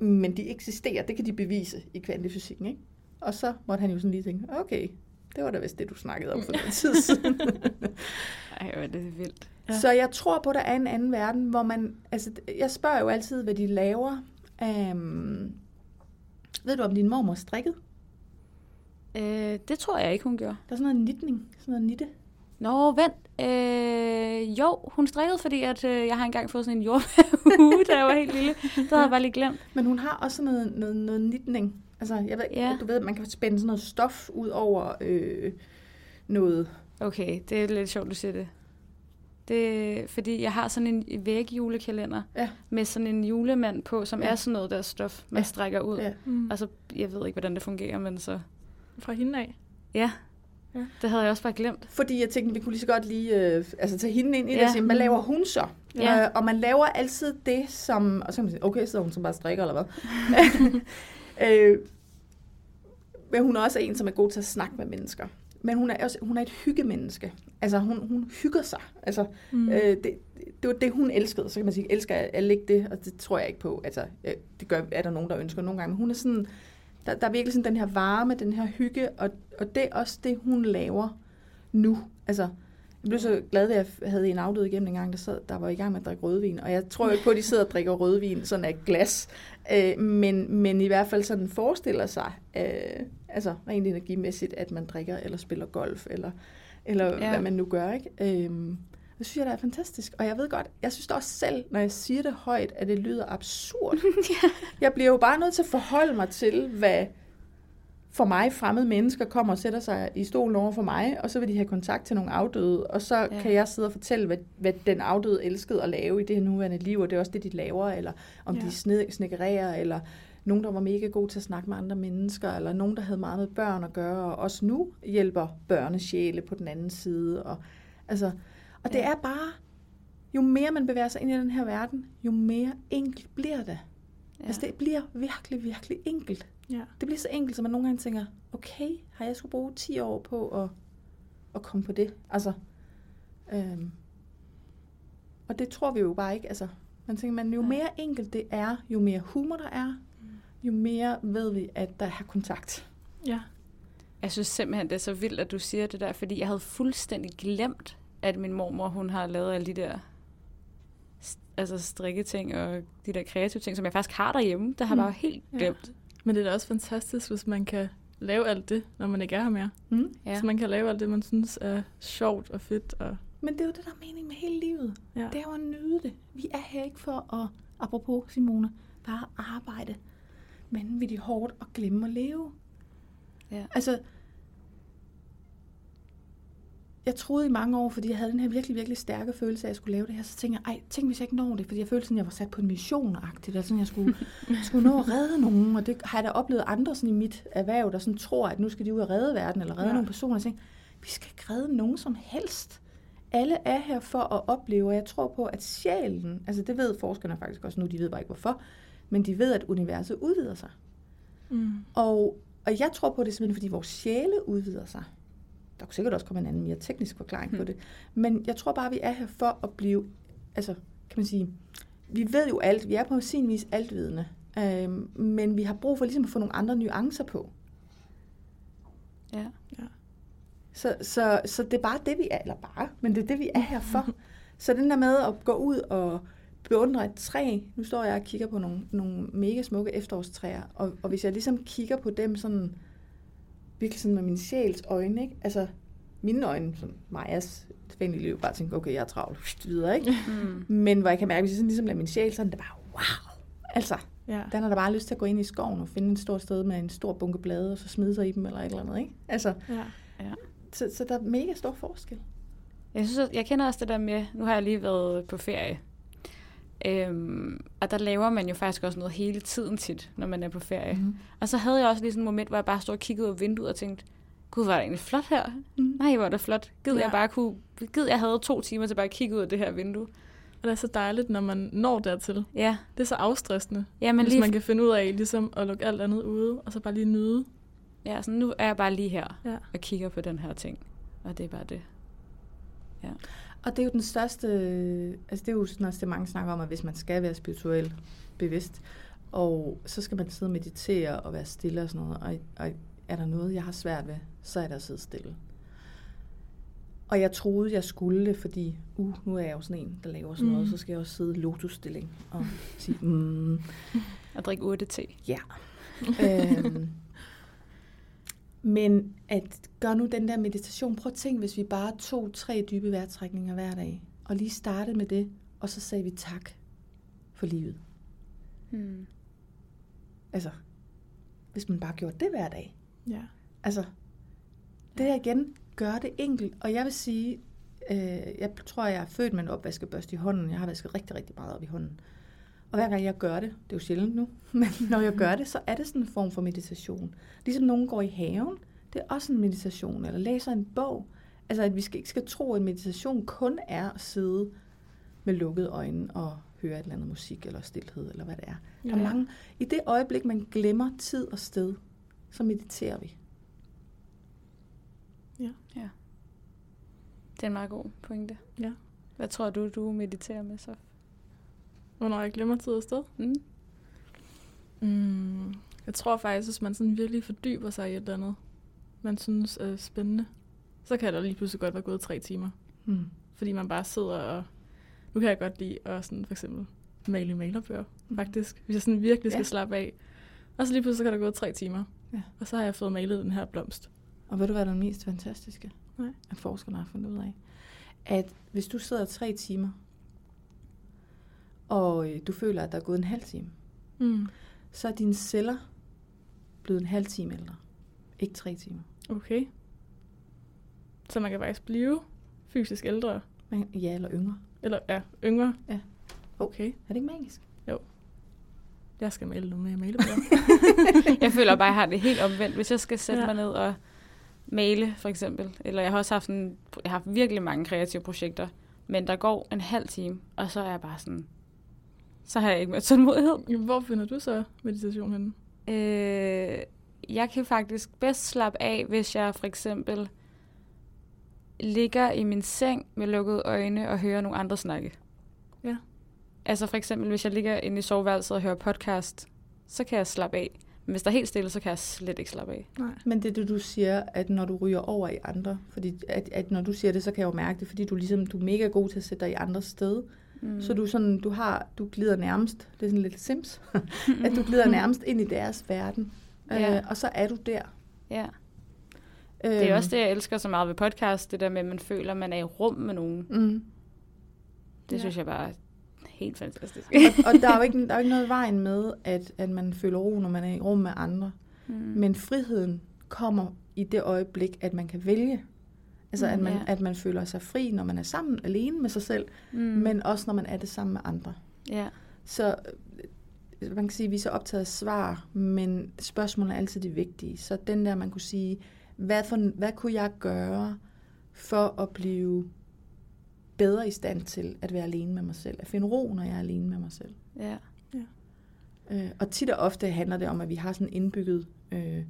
men de eksisterer, det kan de bevise i kvantefysikken, ikke? Og så måtte han jo sådan lige tænke, okay, det var da vist det, du snakkede om for den tid siden. Ej, hvor er det vildt. Ja. Så jeg tror på, at der er en anden verden, hvor man... Altså, jeg spørger jo altid, hvad de laver. Um, ved du, om din mormor strikkede? Øh, det tror jeg ikke, hun gjorde. Der er sådan noget nitning, sådan noget nitte. Nå, vent. Øh, jo, hun strikkede, fordi at, øh, jeg har engang fået sådan en jordbærhue, da jeg var helt lille. Det havde jeg bare lige glemt. Men hun har også sådan noget, noget, noget nitning. Altså, jeg ved, ja. du ved, man kan spænde sådan noget stof ud over øh, noget. Okay, det er lidt sjovt, du siger det. Det fordi jeg har sådan en vægjulekalender ja. med sådan en julemand på, som ja. er sådan noget der stof, man ja. strækker ud. Ja. Mm. Altså, jeg ved ikke, hvordan det fungerer, men så... Fra hende af? Ja. Ja. Det havde jeg også bare glemt. Fordi jeg tænkte, vi kunne lige så godt lige øh, altså, tage hende ind i ja. det og sige, hvad laver hun så? Ja. Øh, og man laver altid det, som... Og så kan man sige, okay, så hun som bare strikker, eller hvad? øh, men hun er også en, som er god til at snakke med mennesker. Men hun er også hun er et hyggemenneske. Altså, hun, hun hygger sig. Altså, mm. øh, det, det var det, hun elskede. Så kan man sige, elsker jeg alle ikke det? Og det tror jeg ikke på. Altså, det gør, er der nogen, der ønsker nogle gange. Men hun er sådan, der, der er virkelig sådan den her varme, den her hygge, og, og det er også det, hun laver nu. Altså, jeg blev så glad, at jeg havde en afdød igennem en gang, der, sad, der var i gang med at drikke rødvin. Og jeg tror ikke på, at de sidder og drikker rødvin sådan af glas. Øh, men, men i hvert fald sådan forestiller sig, øh, altså rent energimæssigt, at man drikker eller spiller golf, eller, eller ja. hvad man nu gør. Ikke? Øh, det synes jeg, det er fantastisk. Og jeg ved godt, jeg synes også selv, når jeg siger det højt, at det lyder absurd. ja. Jeg bliver jo bare nødt til at forholde mig til, hvad for mig fremmede mennesker kommer og sætter sig i stolen over for mig, og så vil de have kontakt til nogle afdøde, og så ja. kan jeg sidde og fortælle, hvad, hvad den afdøde elskede at lave i det her nuværende liv, og det er også det, de laver, eller om ja. de snekkerer, eller nogen, der var mega god til at snakke med andre mennesker, eller nogen, der havde meget med børn at gøre, og også nu hjælper børnesjæle på den anden side. Og, altså, og det ja. er bare, jo mere man bevæger sig ind i den her verden, jo mere enkelt bliver det. Ja. Altså det bliver virkelig, virkelig enkelt. Ja. Det bliver så enkelt, så man nogle gange tænker, okay, har jeg skulle bruge 10 år på at, at komme på det? Altså, øhm, og det tror vi jo bare ikke. Altså, man tænker, man, jo mere enkelt det er, jo mere humor der er, mm. jo mere ved vi, at der er kontakt. Ja. Jeg synes simpelthen, det er så vildt, at du siger det der, fordi jeg havde fuldstændig glemt, at min mormor, hun har lavet alle de der altså strikketing og de der kreative ting, som jeg faktisk har derhjemme. Det har jeg mm. bare helt glemt. Ja. Men det er da også fantastisk, hvis man kan lave alt det, når man ikke er her mere. Mm. Ja. Så man kan lave alt det, man synes er sjovt og fedt. Og... Men det er jo det, der er mening med hele livet. Ja. Det er jo at nyde det. Vi er her ikke for at, apropos Simone, bare arbejde vanvittigt hårdt og glemme at leve. Ja. Altså, jeg troede i mange år, fordi jeg havde den her virkelig, virkelig stærke følelse af, at jeg skulle lave det her, så tænkte jeg, ej, tænk hvis jeg ikke når det, fordi jeg følte sådan, at jeg var sat på en mission agtigt og sådan, jeg skulle, skulle nå at redde nogen, og det har jeg da oplevet andre sådan i mit erhverv, der sådan tror, at nu skal de ud og redde verden, eller redde ja. nogle personer, og tænkte, vi skal ikke redde nogen som helst. Alle er her for at opleve, og jeg tror på, at sjælen, altså det ved forskerne faktisk også nu, de ved bare ikke hvorfor, men de ved, at universet udvider sig. Mm. Og, og jeg tror på, det simpelthen, fordi vores sjæle udvider sig. Der kunne sikkert også komme en anden mere teknisk forklaring hmm. på det. Men jeg tror bare, vi er her for at blive, altså kan man sige, vi ved jo alt, vi er på sin vis altvidende, øhm, men vi har brug for ligesom at få nogle andre nuancer på. Ja. ja. Så, så, så det er bare det, vi er, eller bare, men det er det, vi er her for. så den der med at gå ud og beundre et træ, nu står jeg og kigger på nogle, nogle mega smukke efterårstræer, og, og hvis jeg ligesom kigger på dem sådan, virkelig sådan med min sjæls øjne, ikke? Altså, mine øjne, som Majas tilfældige liv, bare tænker, okay, jeg er travlt, videre, ikke? Mm. Men hvor jeg kan mærke, hvis jeg sådan ligesom lader min sjæl, sådan, det bare, wow! Altså, ja. den har da bare lyst til at gå ind i skoven og finde et stort sted med en stor bunke blade, og så smide sig i dem eller et eller andet, ikke? Altså, ja. Ja. Så, så der er mega stor forskel. Jeg, synes, jeg kender også det der med, nu har jeg lige været på ferie, øhm, og der laver man jo faktisk også noget hele tiden tit, når man er på ferie. Mm. Og så havde jeg også lige sådan et moment, hvor jeg bare stod og kiggede ud af vinduet og tænkte, gud, var det egentlig flot her? Mm. Nej, hvor er det flot. Gid ja. jeg bare kunne, gid jeg havde to timer til bare at kigge ud af det her vindue. Og det er så dejligt, når man når dertil. Ja. Det er så afstressende, Ja, men hvis lige, man kan finde ud af ligesom at lukke alt andet ude, og så bare lige nyde. ja, så nu er jeg bare lige her Ja. og kigger på den her ting. Og det er bare det. Og det er jo den største, altså det er jo sådan også det, mange snakker om, at hvis man skal være spirituel bevidst, og så skal man sidde og meditere og være stille og sådan noget, og, og er der noget, jeg har svært ved, så er der at sidde stille. Og jeg troede, jeg skulle det, fordi uh, nu er jeg jo sådan en, der laver sådan mm. noget, så skal jeg også sidde i lotusstilling og sige, mm, At drikke urte te. Ja. øhm, men at gøre nu den der meditation. Prøv at tænke, hvis vi bare tog tre dybe vejrtrækninger hver dag, og lige startede med det, og så sagde vi tak for livet. Hmm. Altså, hvis man bare gjorde det hver dag. Ja. Altså, det er igen, gør det enkelt. Og jeg vil sige, øh, jeg tror, jeg er født med en opvaskebørste i hånden. Jeg har vasket rigtig, rigtig meget op i hånden. Og hver gang jeg gør det, det er jo sjældent nu, men når jeg gør det, så er det sådan en form for meditation. Ligesom nogen går i haven, det er også en meditation, eller læser en bog. Altså, at vi skal, ikke skal tro, at meditation kun er at sidde med lukkede øjne og høre et eller andet musik, eller stillhed, eller hvad det er. Der er Ja. mange, I det øjeblik, man glemmer tid og sted, så mediterer vi. Det er en meget god pointe. Ja. Hvad tror du, du mediterer med så? Hvornår jeg glemmer tid og sted. Mm. Mm, jeg tror faktisk, hvis man sådan virkelig fordyber sig i et eller andet, man synes er spændende, så kan der lige pludselig godt være gået tre timer. Hmm. Fordi man bare sidder og... Nu kan jeg godt lide at sådan for eksempel male i malerbøger, faktisk. Hvis jeg sådan virkelig skal Ja. slappe af. Og så lige pludselig så kan der gå tre timer. Ja. Og så har jeg fået malet den her blomst. Og ved du, hvad der er det mest fantastiske? Nej. At forskerne har fundet ud af. At hvis du sidder tre timer, og øh, du føler, at der er gået en halv time, Mm. så er dine celler blevet en halv time ældre. Ikke tre timer. Okay. Så man kan faktisk blive fysisk ældre. Men, ja, eller yngre. Eller ja, yngre. Ja. Okay. Er det ikke magisk? Jeg skal male nogle mere malebøger. Jeg føler bare, at jeg har det helt omvendt. Hvis jeg skal sætte ja. Mig ned og male, for eksempel. Eller jeg har også haft, sådan, jeg har haft virkelig mange kreative projekter. Men der går en halv time, og så er jeg bare sådan... Så har jeg ikke mere tålmodighed. Hvor finder du så meditation henne? Øh, jeg kan faktisk bedst slappe af, hvis jeg for eksempel ligger i min seng med lukkede øjne og hører nogle andre snakke. Ja. Altså for eksempel, hvis jeg ligger inde i soveværelset og hører podcast, så kan jeg slappe af. Men hvis der er helt stille, så kan jeg slet ikke slappe af. Nej. Men det du siger, at når du ryger over i andre, fordi at, at når du siger det, så kan jeg jo mærke det, fordi du ligesom, du er mega god til at sætte dig i andres sted. Mm. Så du sådan, du har, du glider nærmest, det er sådan lidt sims, at du glider nærmest ind i deres verden. Ja. Øh, og så er du der. Ja. Øh, Det er også det, jeg elsker så meget ved podcast, det der med, at man føler, at man er i rum med nogen. Mm. Det Ja. synes jeg bare er helt fantastisk. Og, og der er jo ikke, der er jo ikke noget i vejen med, at, at man føler ro, når man er i rum med andre. Mm. Men friheden kommer i det øjeblik, at man kan vælge. Altså, at man, Ja. at man føler sig fri, når man er sammen alene med sig selv, mm. men også når man er det sammen med andre. Ja. Så øh, man kan sige, at vi er så optaget af svar, men spørgsmålene er altid de vigtige. Så den der, man kunne sige, hvad, for, hvad kunne jeg gøre for at blive bedre i stand til at være alene med mig selv? At finde ro, når jeg er alene med mig selv. Ja. Øh, og tit og ofte handler det om, at vi har sådan indbygget... Øh,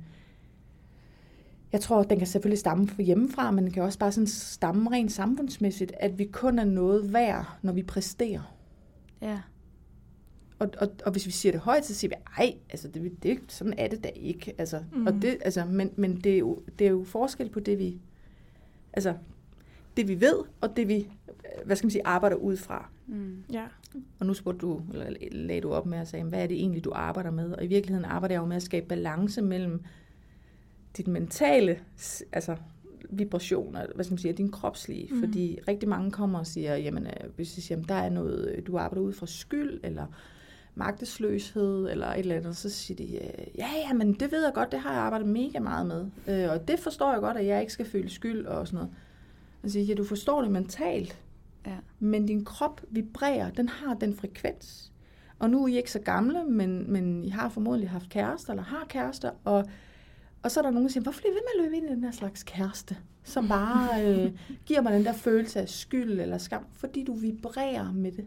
jeg tror, den kan selvfølgelig stamme fra hjemmefra, men den kan også bare sådan stamme rent samfundsmæssigt, at vi kun er noget værd, når vi præsterer. Ja. Og, og, og hvis vi siger det højt, så siger vi, ej, altså det, det, sådan er det da ikke. Altså, mm. og Mhm. det, altså, men men det, er jo, det er jo forskel på det, vi, altså, det vi ved, og det vi hvad skal man sige, arbejder ud fra. Mm. Ja. Og nu spurgte du, eller lagde du op med at sige, hvad er det egentlig, du arbejder med? Og i virkeligheden arbejder jeg jo med at skabe balance mellem dit mentale, altså vibrationer, hvad skal man sige, din kropslige. Mm. Fordi rigtig mange kommer og siger, jamen, øh, hvis de siger, jamen, der er noget, øh, du arbejder ud fra skyld, eller magtesløshed, eller et eller andet, så siger de, øh, ja, ja, men det ved jeg godt, det har jeg arbejdet mega meget med. Øh, og det forstår jeg godt, at jeg ikke skal føle skyld og sådan noget. Altså, ja, du forstår det mentalt, Ja. men din krop vibrerer, den har den frekvens. Og nu er I ikke så gamle, men, men I har formodentlig haft kærester, eller har kærester, og, og så er der nogen, der siger, hvorfor bliver ved med at løbe ind i den her slags kæreste, som bare øh, giver mig den der følelse af skyld eller skam, fordi du vibrerer med det.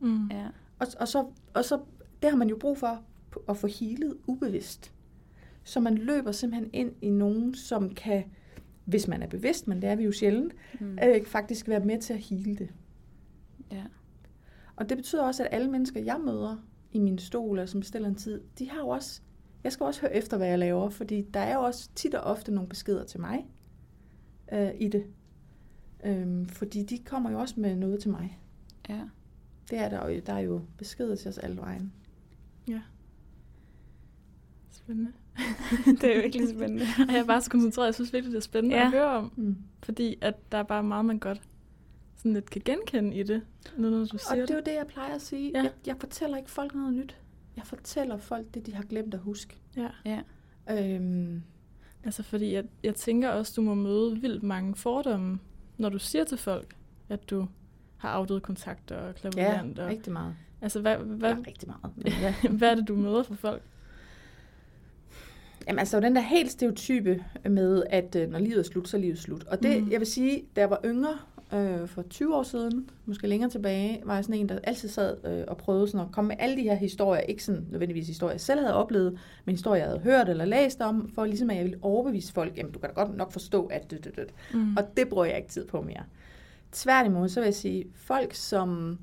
Mm. Ja. Og, og, så, og så, det har man jo brug for at få healet ubevidst. Så man løber simpelthen ind i nogen, som kan, hvis man er bevidst, men det er vi jo sjældent, Mm. øh, faktisk være med til at heale det. ja. Og det betyder også, at alle mennesker, jeg møder i min stol, eller som bestiller en tid, de har jo også, jeg skal også høre efter, hvad jeg laver, fordi der er jo også tit og ofte nogle beskeder til mig øh, i det. Øhm, fordi de kommer jo også med noget til mig. ja. Det er der jo, der er jo beskeder til os alle vejen. Spændende. det er virkelig spændende. Og jeg er bare så koncentreret. Jeg synes virkelig, det er spændende Ja. at høre om. Mm. Fordi at der er bare meget, man godt sådan lidt kan genkende i det, når du Og siger det er det. jo det, jeg plejer at sige. Ja. Jeg, jeg fortæller ikke folk noget nyt. Jeg fortæller folk det, de har glemt at huske. Ja. Ja. Øhm, Altså fordi jeg, jeg tænker også, du må møde vildt mange fordomme, når du siger til folk, at du har afdøde kontakter og ja, klaverant. og, rigtig meget. altså hvad, hvad, Ja, rigtig meget. Men ja. hvad er det, du møder for folk? Jamen altså, den der helt stereotype med, at øh, når livet er slut, så er livet slut. Og det, mm. jeg vil sige, da jeg var yngre, øh, for 20 år siden, måske længere tilbage, var jeg sådan en, der altid sad øh, og prøvede sådan at komme med alle de her historier, ikke sådan nødvendigvis historier, jeg selv havde oplevet, men historier, jeg havde hørt eller læst om, for ligesom at jeg ville overbevise folk, jamen du kan da godt nok forstå, at det, det, det. Mm. Og det bruger jeg ikke tid på mere. Tværtimod, så vil jeg sige, folk, som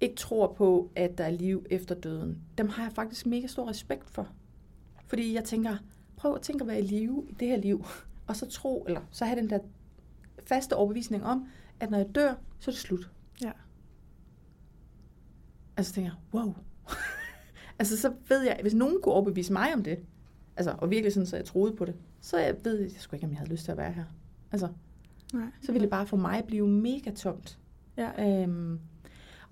ikke tror på, at der er liv efter døden, dem har jeg faktisk mega stor respekt for. Fordi jeg tænker, prøv at tænke at være i live i det her liv, og så tro, eller så have den der faste overbevisning om, at når jeg dør, så er det slut. Ja. Altså tænker jeg, wow. altså så ved jeg, hvis nogen kunne overbevise mig om det, altså, og virkelig sådan, så jeg troede på det, så jeg ved jeg sgu ikke, om jeg havde lyst til at være her. Altså, Nej. så ville det bare for mig blive mega tomt. Ja. Øhm,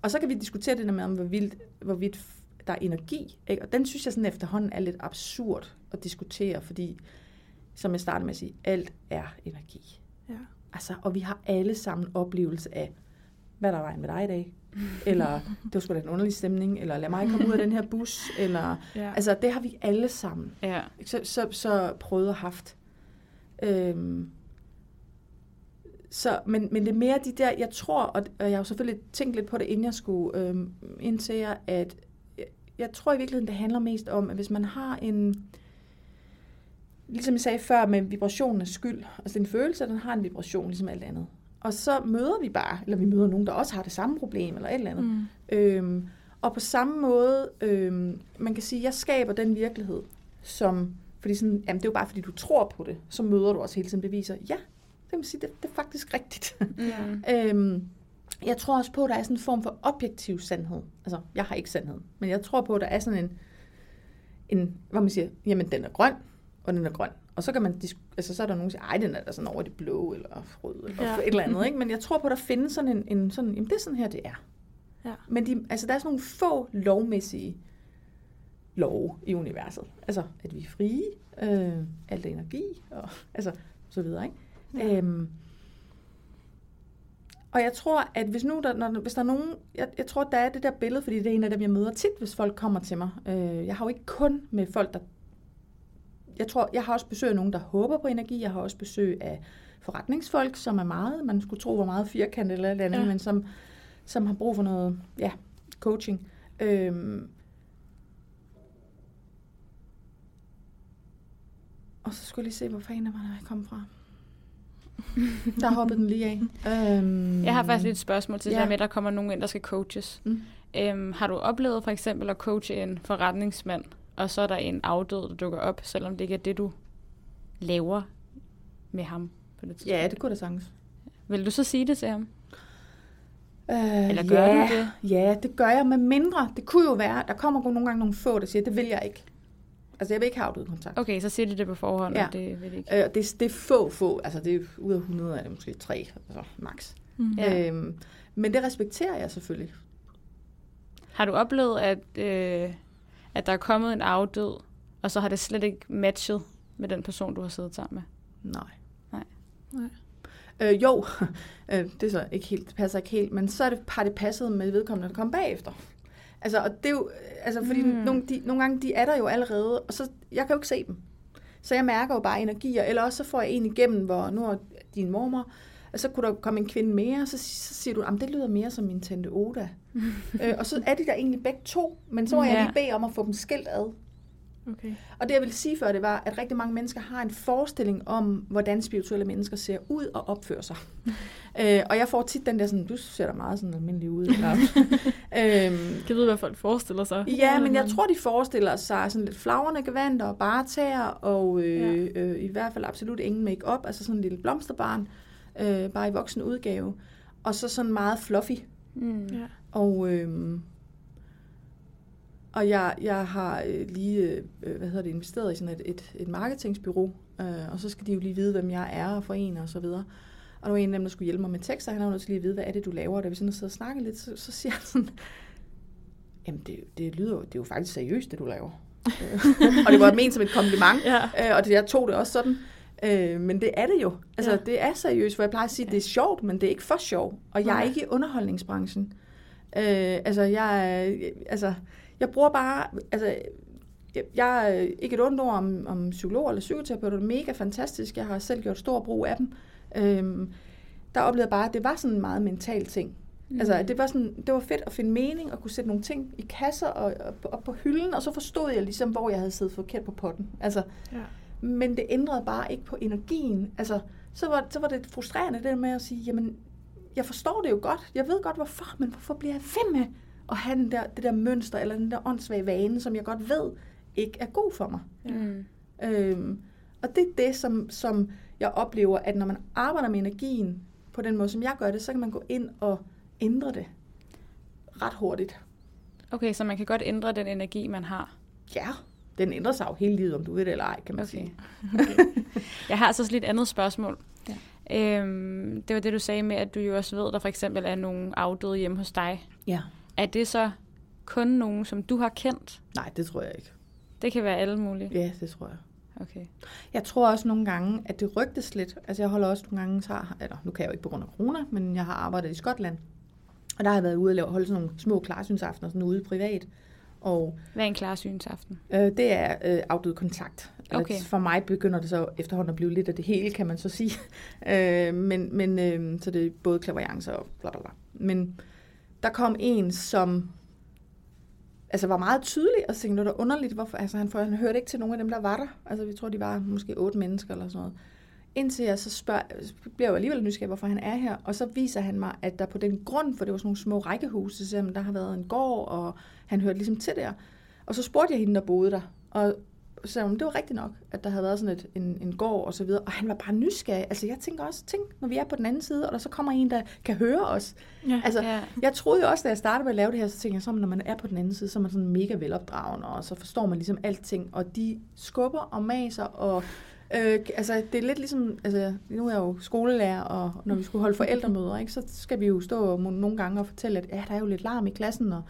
og så kan vi diskutere det der med, om hvorvidt, hvorvidt f- der er energi. Ikke? Og den synes jeg sådan efterhånden er lidt absurd at diskutere, fordi, som jeg startede med at sige, alt er energi. Ja. Altså, og vi har alle sammen oplevelse af, hvad der var med dig i dag. Eller, det var sgu da en underlig stemning. Eller, lad mig komme ud af den her bus. Eller, Ja. altså, det har vi alle sammen Ja. så, så, så prøvet og haft. Øhm, så, men, men det er mere de der, jeg tror, og, og jeg har jo selvfølgelig tænkt lidt på det, inden jeg skulle øhm, indse jer, at jeg, jeg tror i virkeligheden, det handler mest om, at hvis man har en, ligesom jeg sagde før, med vibrationen af skyld, altså en følelse, den har en vibration, ligesom alt andet. Og så møder vi bare, eller vi møder nogen, der også har det samme problem, eller et eller andet. Mm. Øhm, og på samme måde, øhm, man kan sige, at jeg skaber den virkelighed, som, fordi sådan, jamen det er jo bare fordi du tror på det, så møder du også hele tiden beviser, ja, det vil sige, det, det er faktisk rigtigt. Mm. øhm, jeg tror også på, at der er sådan en form for objektiv sandhed. Altså, jeg har ikke sandhed, men jeg tror på, at der er sådan en, en hvad man siger, jamen den er grøn, og den er grøn. Og så kan man, altså så er der nogen, der siger, ej, den er der sådan over det blå, eller rød, eller ja. et eller andet, ikke? Men jeg tror på, at der findes sådan en, en sådan, jamen det er sådan her, det er. Ja. Men de, altså, der er sådan nogle få lovmæssige love i universet. Altså, at vi er frie, øh, alt er energi, og altså, så videre, ikke? Ja. Øhm, og jeg tror, at hvis nu der, når, hvis der er nogen, jeg, jeg tror, der er det der billede, fordi det er en af dem, jeg møder tit, hvis folk kommer til mig. Øh, jeg har jo ikke kun med folk, der... Jeg tror, jeg har også besøg af nogen, der håber på energi. Jeg har også besøg af forretningsfolk, som er meget, man skulle tro var meget firkantet eller et eller andet, Ja. men som, som har brug for noget, ja, coaching. Øhm, og så skulle jeg lige se, hvor fanden er jeg kommet fra. Der hoppede den lige af. Øhm, Jeg har faktisk lidt et spørgsmål til ja. det med, at der kommer nogen ind, der skal coaches. Mm. Øhm, har du oplevet for eksempel at coache en forretningsmand, og så er der en afdød, der dukker op, selvom det ikke er det, du laver med ham på det tidspunkt? Ja, det kunne da sagtens. Vil du så sige det til ham? Øh, Eller gør ja, du det? Ja, det gør jeg med mindre. Det kunne jo være, der kommer nogle gange nogle få, der siger, det vil jeg ikke. Altså, jeg vil ikke have afdød kontakt. Okay, så siger de det på forhånd, Ja. og det vil de ikke. Øh, det, det er få, få. Altså, det er ud af 100 er det måske tre, altså max. Mm. Ja. Ja. Øhm, men det respekterer jeg selvfølgelig. Har du oplevet, at, øh, at der er kommet en afdød, og så har det slet ikke matchet med den person, du har siddet sammen med? Nej. Nej. Nej. Øh, jo, øh, det er så ikke helt, det passer ikke helt, men så er det, har det passet med vedkommende, der kom bagefter. Altså, og det er jo, altså, fordi Mm. nogle, de, nogle gange, de er der jo allerede, og så, jeg kan jo ikke se dem. Så jeg mærker jo bare energier, eller også så får jeg en igennem, hvor nu er din mormor, og så kunne der komme en kvinde mere, og så, så siger du, at det lyder mere som min tante Oda. øh, og så er de der egentlig begge to, men så må jeg Ja. lige bede om at få dem skilt ad. Okay. Og det jeg ville sige før, det var, at rigtig mange mennesker har en forestilling om, hvordan spirituelle mennesker ser ud og opfører sig. øh, og jeg får tit den der sådan, du ser da meget sådan almindelig ud. Eller, øhm, Kan vide, hvad folk forestiller sig? ja, men jeg tror, de forestiller sig sådan lidt flagrende gevanter og bare tæer, og øh, øh, i hvert fald absolut ingen make-up, altså sådan en lille blomsterbarn, øh, bare i voksen udgave. Og så sådan meget fluffy. Mm. Ja. Og, øhm, og jeg, jeg har øh, lige øh, hvad hedder det, investeret i sådan et, et, et marketingsbyrå, øh, og så skal de jo lige vide, hvem jeg er og for en og så videre. Og der var en af dem, der skulle hjælpe mig med tekster, han har jo nødt til lige at vide, hvad er det, du laver? Og da vi sådan sidder og snakker lidt, så, så siger han sådan, jamen det, det lyder det er jo faktisk seriøst, det du laver. Øh, og det var ment som et kompliment, Ja. øh, og det, jeg tog det også sådan. Øh, men det er det jo. Altså, Ja. det er seriøst, for jeg plejer at sige, at det er sjovt, men det er ikke for sjov. Og jeg er ikke i underholdningsbranchen. Øh, altså, jeg, altså, jeg bruger bare, altså, jeg, er ikke et ondt ord om, om psykologer eller psykoterapeuter, det er mega fantastisk, jeg har selv gjort stor brug af dem. Øh, der oplevede jeg bare, at det var sådan en meget mental ting. Mm. Altså, det var, sådan, det var fedt at finde mening og kunne sætte nogle ting i kasser og, og, og på hylden, og så forstod jeg ligesom, hvor jeg havde siddet forkert på potten. Altså, Ja. Men det ændrede bare ikke på energien. Altså, så var, så var det frustrerende det med at sige, jamen, jeg forstår det jo godt. Jeg ved godt, hvorfor, men hvorfor bliver jeg ved med at have den der, det der mønster, eller den der åndssvage vane, som jeg godt ved ikke er god for mig. Mm. Øhm, og det er det, som, som jeg oplever, at når man arbejder med energien på den måde, som jeg gør det, så kan man gå ind og ændre det ret hurtigt. Okay, så man kan godt ændre den energi, man har. Ja, den ændrer sig jo hele livet, om du ved det eller ej, kan man Okay. sige. Jeg har så lidt et andet spørgsmål. Ja. Øhm, det var det, du sagde med, at du jo også ved, der for eksempel er nogle afdøde hjemme hos dig. Ja. Er det så kun nogen, som du har kendt? Nej, det tror jeg ikke. Det kan være alle mulige. Ja, det tror jeg. Okay. Jeg tror også nogle gange, at det rygtes lidt. Altså jeg holder også nogle gange, så, eller nu kan jeg jo ikke på grund af corona, men jeg har arbejdet i Skotland. Og der har jeg været ude og lave, holde sådan nogle små klarsynsaftener sådan ude privat. Og Hvad er en klarsynsaften? øh, det er øh, afdød kontakt. Okay. For mig begynder det så efterhånden at blive lidt af det hele, kan man så sige. øh, men men øh, så det er både klaverjance og bla bla bla. Men der kom en, som altså var meget tydelig, og tænkte, da underligt, hvorfor, altså han, for, han hørte ikke til nogen af dem, der var der. Altså vi tror, de var måske otte mennesker eller sådan noget. Indtil jeg så spørger, bliver jeg jo alligevel nysgerrig, hvorfor han er her. Og så viser han mig, at der på den grund, for det var sådan nogle små rækkehuse, så der har været en gård, og han hørte ligesom til der. Og så spurgte jeg hende, der boede der. Og så sagde hun, det var rigtigt nok, at der havde været sådan et, en, en gård og så videre. Og han var bare nysgerrig. Altså jeg tænker også, tænk, når vi er på den anden side, og der så kommer en, der kan høre os. Ja. Altså, Ja. jeg troede jo også, da jeg startede med at lave det her, så tænkte jeg, så når man er på den anden side, så er man sådan mega velopdragende, og så forstår man ligesom alting, og de skubber og maser, og øh, altså, det er lidt ligesom, altså, nu er jeg jo skolelærer, og når vi skulle holde forældremøder, ikke, så skal vi jo stå nogle gange og fortælle, at ja, der er jo lidt larm i klassen, og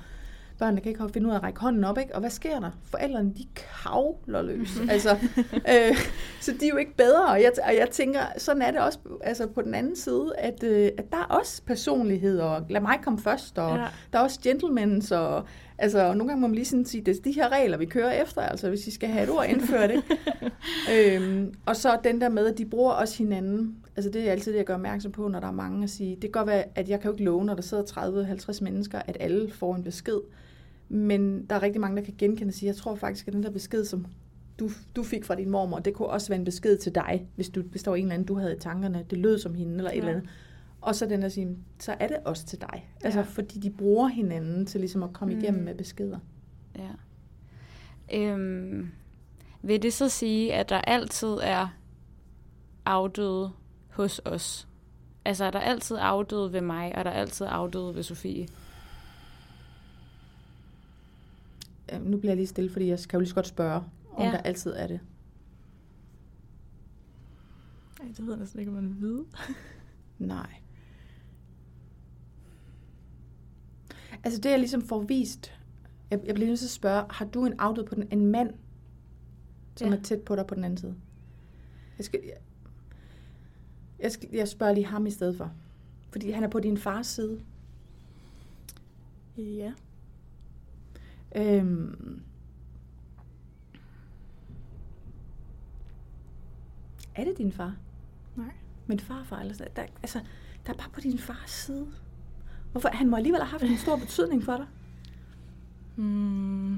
børnene kan ikke finde ud af at række hånden op, ikke? Og hvad sker der? Forældrene, de kavler løs. altså, øh, så de er jo ikke bedre. Og jeg, og jeg tænker, sådan er det også altså på den anden side, at, øh, at der er også personligheder, og lad mig komme først, og ja. der er også gentlemen, og altså, og nogle gange må man lige sådan sige, det er de her regler, vi kører efter, altså hvis I skal have et ord indført, ikke? øhm, og så den der med, at de bruger også hinanden. Altså det er altid det, jeg gør opmærksom på, når der er mange at sige, det kan godt være, at jeg kan jo ikke love, når der sidder 30-50 mennesker, at alle får en besked. Men der er rigtig mange, der kan genkende og sige, jeg tror faktisk, at den der besked, som du, du fik fra din mormor, det kunne også være en besked til dig, hvis, du, hvis der var en eller anden, du havde i tankerne, det lød som hende, eller et Ja. eller andet. Og så den der sige, så er det også til dig. Altså, Ja. fordi de bruger hinanden til ligesom at komme Mm. igennem med beskeder. Ja. Øhm, vil det så sige, at der altid er afdøde hos os? Altså er der altid afdøde ved mig, og er der altid afdøde ved Sofie? Øh, Nu bliver jeg lige stille, fordi jeg kan jo lige så godt spørge, om Ja. ja. der altid er det. Ej, det ved jeg næsten ikke, om man vil vide. Nej. Altså det, jeg ligesom får vist, jeg, jeg bliver nødt til at spørge, har du en afdød på den, en mand, som Ja. er tæt på dig på den anden side? Jeg skal, jeg, Jeg, skal, jeg spørger lige ham i stedet for. Fordi han er på din fars side. Ja. Øhm, er det din far? Nej. Men farfar, eller sådan, der, altså, der er bare på din fars side. Hvorfor? Han må alligevel have haft en stor betydning for dig. Mm.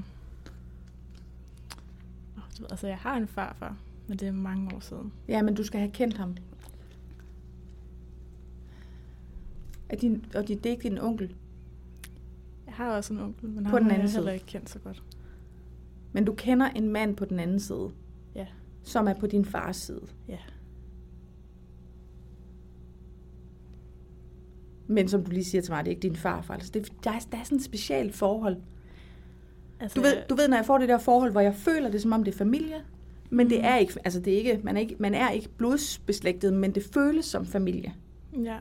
Oh, du ved, altså, jeg har en farfar, men det er mange år siden. Ja, men du skal have kendt ham. Er din, og det er ikke din onkel. Jeg har også en onkel, men På ham den har anden jeg side. heller ikke kendt så godt. Men du kender en mand på den anden side, Ja. som er på din fars side. Ja. Men som du lige siger til mig, det er ikke din farfar. Altså det, der, er, der er sådan et specielt forhold. Altså, Du ved, du ved, når jeg får det der forhold, hvor jeg føler det, som om det er familie, men det Mm. er ikke, altså det er ikke, man er ikke, man er ikke blodsbeslægtet, men det føles som familie. Ja.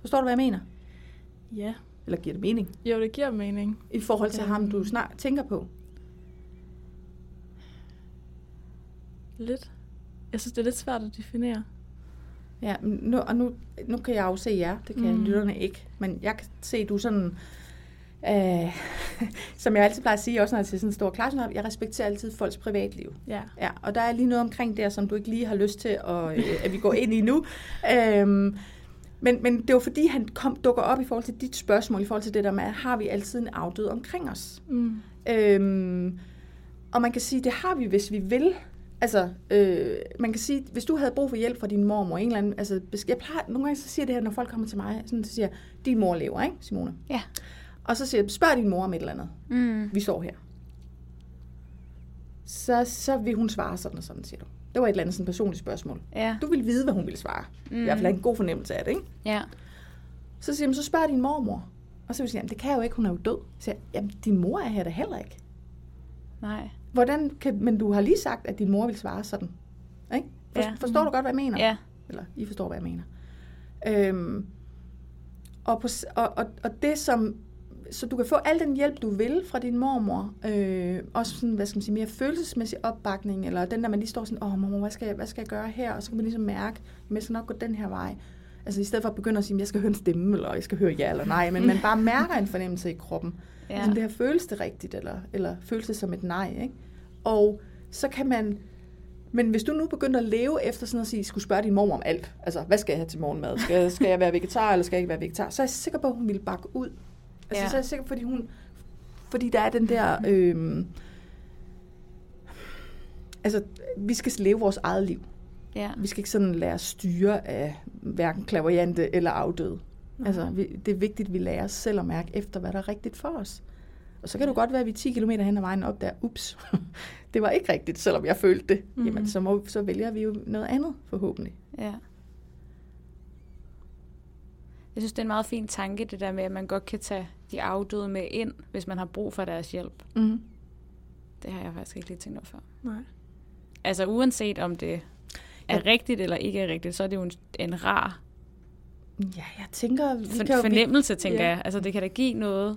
Forstår du, hvad jeg mener? Ja. Eller giver det mening? Jo, det giver mening. I forhold til Øhm. ham, du snart tænker på. Lidt. Jeg synes, det er lidt svært at definere. Ja, nu, og nu, nu kan jeg jo se jer, det kan mm. Lytterne ikke. Men jeg kan se, du sådan, øh, som jeg altid plejer at sige, også når jeg til sådan en stor klasse, jeg respekterer altid folks privatliv. Ja. Ja, og der er lige noget omkring der, som du ikke lige har lyst til, at, øh, at vi går ind i nu. Øhm, men, men det var fordi, han kom, dukker op i forhold til dit spørgsmål, i forhold til det der med, har vi altid en afdød omkring os? Mm. Øhm, og man kan sige, det har vi, hvis vi vil. Altså, øh, man kan sige, hvis du havde brug for hjælp fra din mormor, en eller anden, altså, jeg plejer, nogle gange så siger det her, når folk kommer til mig, sådan, så siger din mor lever, ikke, Simone? Ja. Og så siger jeg, spørg din mor om et eller andet. Mm. Vi står her. Så, så vil hun svare sådan og sådan, siger du. Det var et eller andet sådan personligt spørgsmål. Ja. Du vil vide, hvad hun ville svare. Mm. I hvert fald have en god fornemmelse af det, ikke? Ja. Så siger jeg, så spørg din mormor. Og så vil jeg sige, jamen, det kan jeg jo ikke, hun er jo død. Så siger jeg, jamen, din mor er her da heller ikke. Nej. Hvordan kan, men du har lige sagt, at din mor vil svare sådan. Ikke? For, Ja. Forstår du godt, hvad jeg mener? Ja. Eller I forstår, hvad jeg mener. Øhm, og, på, og, og, og det som... Så du kan få al den hjælp, du vil fra din mormor. Øh, også sådan, hvad skal man sige, mere følelsesmæssig opbakning. Eller den der, man lige står sådan, åh mormor, hvad skal, jeg, hvad skal jeg gøre her? Og så kan man ligesom mærke, at jeg skal nok gå den her vej. Altså i stedet for at begynde at sige, at jeg skal høre en stemme, eller jeg skal høre ja eller nej. Men man bare mærker en fornemmelse i kroppen. Ja. Ligesom det her føles det rigtigt, eller, eller føles det som et nej, ikke? Og så kan man... Men hvis du nu begynder at leve efter sådan at sige, skulle spørge din mor om alt, altså hvad skal jeg have til morgenmad? Skal, jeg- skal jeg være vegetar, eller skal jeg ikke være vegetar? Så er jeg sikker på, at hun ville bakke ud. Altså Ja. så er jeg sikker på, fordi hun... Fordi der er den der... Øhm, altså, vi skal leve vores eget liv. Ja. Vi skal ikke sådan lade os styre af hverken klaverjante eller afdøde. Altså, vi, det er vigtigt, at vi lærer os selv at mærke efter, hvad der er rigtigt for os. Og så kan det jo godt være, at vi 10 km hen ad vejen op der, ups, det var ikke rigtigt, selvom jeg følte det. Mhm. Jamen, så, må, så vælger vi jo noget andet, forhåbentlig. Ja. Jeg synes, det er en meget fin tanke, det der med, at man godt kan tage de afdøde med ind, hvis man har brug for deres hjælp. Mm-hmm. Det har jeg faktisk ikke lige tænkt over før. Nej. Altså uanset om det er Ja. rigtigt eller ikke er rigtigt, så er det jo en, en rar Ja, jeg tænker... Vi for, kan jo, fornemmelse, tænker Ja. jeg. Altså det kan da give noget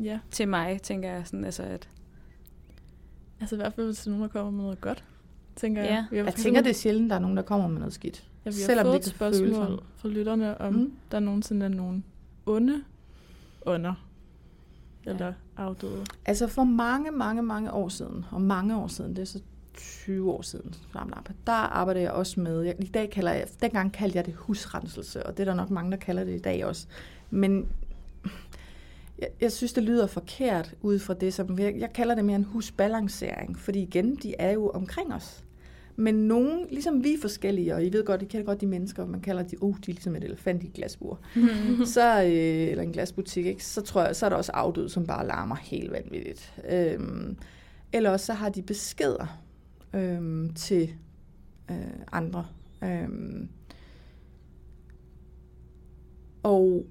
Ja. til mig, tænker jeg. Sådan, altså, at, Altså i hvert fald, hvis nogen der kommer med noget godt, tænker Ja. jeg. Vi jeg tænker, det er sjældent, der er nogen, der kommer med noget skidt. Ja, vi har selvom fået det et spørgsmål sådan. fra lytterne, om Mm. der nogensinde er nogen onde under eller afdøde. Altså for mange, mange, mange år siden, og mange år siden, det er så 20 år siden, der arbejder jeg også med, jeg, i dag kalder jeg, dengang kaldte jeg det husrenselse, og det er der nok mange, der kalder det i dag også. Men jeg, jeg synes, det lyder forkert ud fra det, som jeg, jeg kalder det mere en husbalancering, fordi igen, de er jo omkring os. Men nogen, ligesom vi er forskellige, og I ved godt, I kender godt de mennesker, man kalder de, uh, de er ligesom et elefant i et glasbur. så, øh, eller en glasbutik, ikke? så tror jeg, så er der også afdøde, som bare larmer helt vanvittigt. Øhm, eller også så har de beskeder øhm, til øh, andre. Øhm, og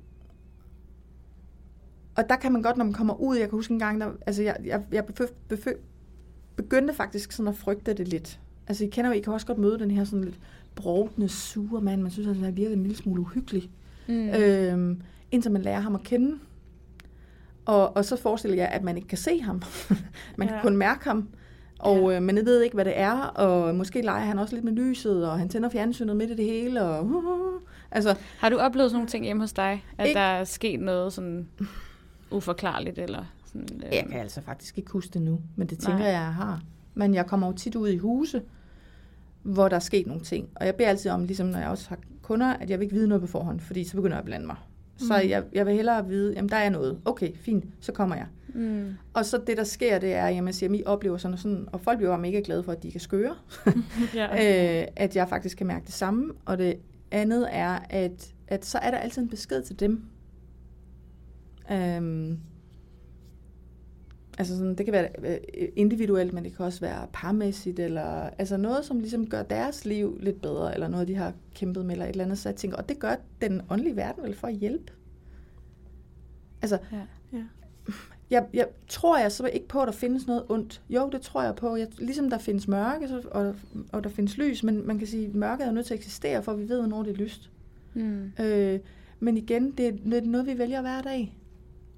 og der kan man godt, når man kommer ud, jeg kan huske en gang, der, altså jeg, jeg, jeg befø, befø, begyndte faktisk sådan at frygte det lidt. Altså I kender jo, I kan også godt møde den her sådan lidt brovtende, sure mand, man synes, at han virker en lille smule uhyggelig mm. øhm, indtil man lærer ham at kende. Og, og så forestiller jeg, at man ikke kan se ham. man kan Ja. kun mærke ham. Og øh, man ved ikke, hvad det er, og måske leger han også lidt med lyset, og han tænder fjernsynet midt i det hele, og uh, uh, altså, Har du oplevet sådan nogle ting hjemme hos dig? At Ikke- der er sket noget sådan uforklarligt? Eller sådan, øh, jeg kan altså faktisk ikke huske det nu, men det tænker Nej. jeg, jeg har. Men jeg kommer jo tit ud i huse, hvor der er sket nogle ting, og jeg beder altid om, ligesom når jeg også har kunder, at jeg vil ikke vide noget på forhånd, fordi så begynder jeg at blande mig. Så Mm. jeg, jeg vil hellere vide, jamen der er noget. Okay, fint, så kommer jeg. Mm. Og så det, der sker, det er, jamen, jeg siger, at I oplever sådan og sådan, og folk bliver mega glade for, at de kan skøre. ja. øh, at jeg faktisk kan mærke det samme. Og det andet er, at, at så er der altid en besked til dem. Øhm, altså sådan, det kan være øh, individuelt, men det kan også være parmæssigt, eller altså noget, som ligesom gør deres liv lidt bedre, eller noget, de har kæmpet med, eller et eller andet. Så jeg tænker, og det gør den åndelige verden vel for at hjælpe. Altså, Ja. Ja. jeg, jeg tror jeg så ikke på, at der findes noget ondt. Jo, det tror jeg på. Jeg, ligesom der findes mørke, så, og, og der findes lys, men man kan sige, at mørket er nødt til at eksistere, for vi ved, hvornår det er lyst. Mm. Øh, men igen, det er noget, vi vælger hver dag.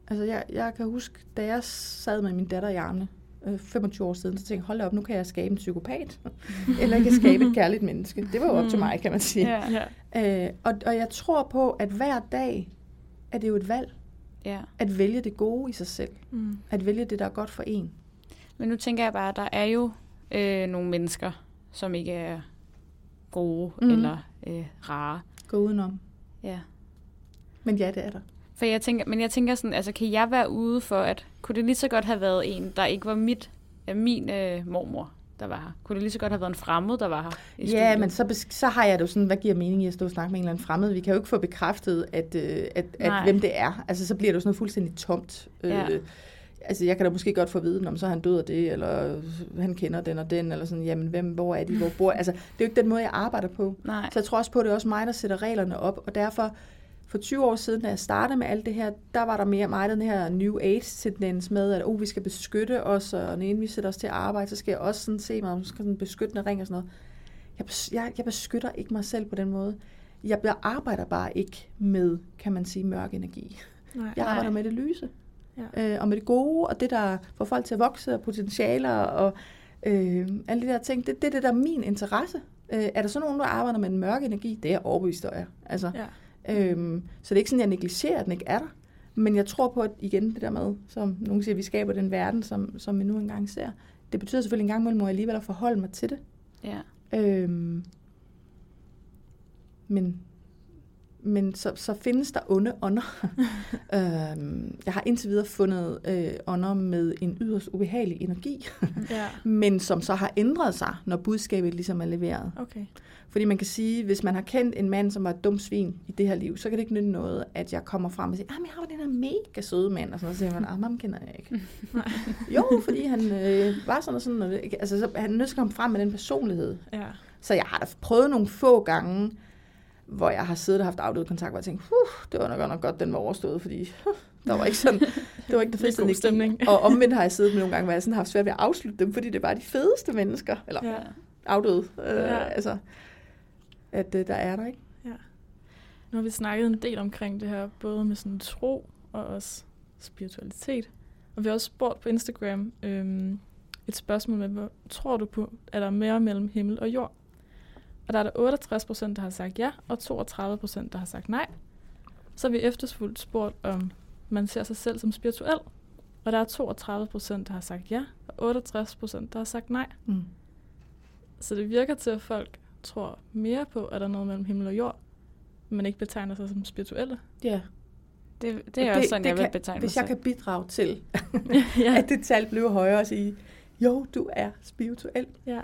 Altså, jeg, jeg kan huske, da jeg sad med min datter i armene, øh, 25 år siden, så tænkte jeg, hold op, nu kan jeg skabe en psykopat. Eller jeg kan skabe et kærligt menneske. Det var jo op til Mm. mig, kan man sige. Ja. ja. Øh, og, og jeg tror på, at hver dag er det jo et valg. ja. At vælge det gode i sig selv. Mm. At vælge det, der er godt for en. Men nu tænker jeg bare, at der er jo øh, nogle mennesker, som ikke er gode mm. eller øh, rare. Gå udenom. Ja. Men ja, det er der. For jeg tænker, men jeg tænker sådan, altså kan jeg være ude for, at kunne det lige så godt have været en, der ikke var mit, øh, min øh, mormor, der var her? Kunne det lige så godt have været en fremmed, der var her i Ja, studiet? men så, så har jeg det jo sådan, hvad giver mening i at stå og snakke med en eller anden fremmed? Vi kan jo ikke få bekræftet, at, øh, at, at Nej. hvem det er. Altså, så bliver det jo sådan noget fuldstændig tomt. Ja. Øh, altså, jeg kan da måske godt få at vide, om så han død af det, eller øh, han kender den og den, eller sådan, jamen, hvem, hvor er de, hvor bor Altså, det er jo ikke den måde, jeg arbejder på. Nej. Så jeg tror også på, at det er også mig, der sætter reglerne op, og derfor, for 20 år siden, da jeg startede med alt det her, der var der mere mig den her New Age-tendens med, at oh, vi skal beskytte os, og inden vi sætter os til at arbejde, så skal jeg også sådan se mig, om sådan en beskyttende ring og sådan noget. Jeg, jeg, jeg beskytter ikke mig selv på den måde. Jeg bliver- arbejder bare ikke med, kan man sige, mørk energi. Nej. Jeg Nej. arbejder med det lyse. Ja. Øh, og med det gode, og det, der får folk til at vokse, og potentialer, og øh, alle de der ting. Det, det er det, der er min interesse. Øh, er der så nogen, der arbejder med en mørk energi? Det er jeg overbevist af. Altså, Ja. Øhm, så det er ikke sådan, at jeg negligerer, at den ikke er der. Men jeg tror på, at igen det der med, som nogen siger, at vi skaber den verden, som, som vi nu engang ser. Det betyder selvfølgelig en gang imellem, må jeg alligevel at forholde mig til det. Ja. Øhm, men men så, så findes der onde ånder. øhm, jeg har indtil videre fundet øh, ånder med en yderst ubehagelig energi, ja. men som så har ændret sig, når budskabet ligesom er leveret. Okay. Fordi man kan sige, hvis man har kendt en mand, som var et dumt svin i det her liv, så kan det ikke nytte noget, at jeg kommer frem og siger, ah, men jeg har den her mega søde mand, og sådan noget, så siger man, ah, ham kender jeg ikke. jo, fordi han øh, var sådan og sådan, og altså, så, han er nødt til at komme frem med den personlighed. Ja. Så jeg har da prøvet nogle få gange, hvor jeg har siddet og haft afdøde kontakt, hvor jeg tænkte, huh, det var nok godt, nok godt, den var overstået, fordi huh, der var ikke sådan, det var ikke det fedeste god stemning. Og omvendt har jeg siddet med nogle gange, hvor jeg sådan har haft svært ved at afslutte dem, fordi det var de fedeste mennesker, eller Ja. afdøde, øh, Ja. altså, at øh, der er der, ikke? Nu har vi snakket en del omkring det her, både med sådan tro og også spiritualitet. Og vi har også spurgt på Instagram øhm, et spørgsmål med, hvor tror du på, at der er mere mellem himmel og jord? Og der er der 68 procent, der har sagt ja, og 32 procent, der har sagt nej. Så har vi efterfulgt spurgt, om man ser sig selv som spirituel. Og der er 32 procent, der har sagt ja, og 68 procent, der har sagt nej. Mm. Så det virker til, at folk tror mere på, at der er noget mellem himmel og jord, men ikke betegner sig som spirituelle. Ja. Det, det er også sådan, jeg vil kan, betegne Hvis mig jeg kan bidrage til, ja. at det tal bliver højere og sige, jo, du er spirituel. ja.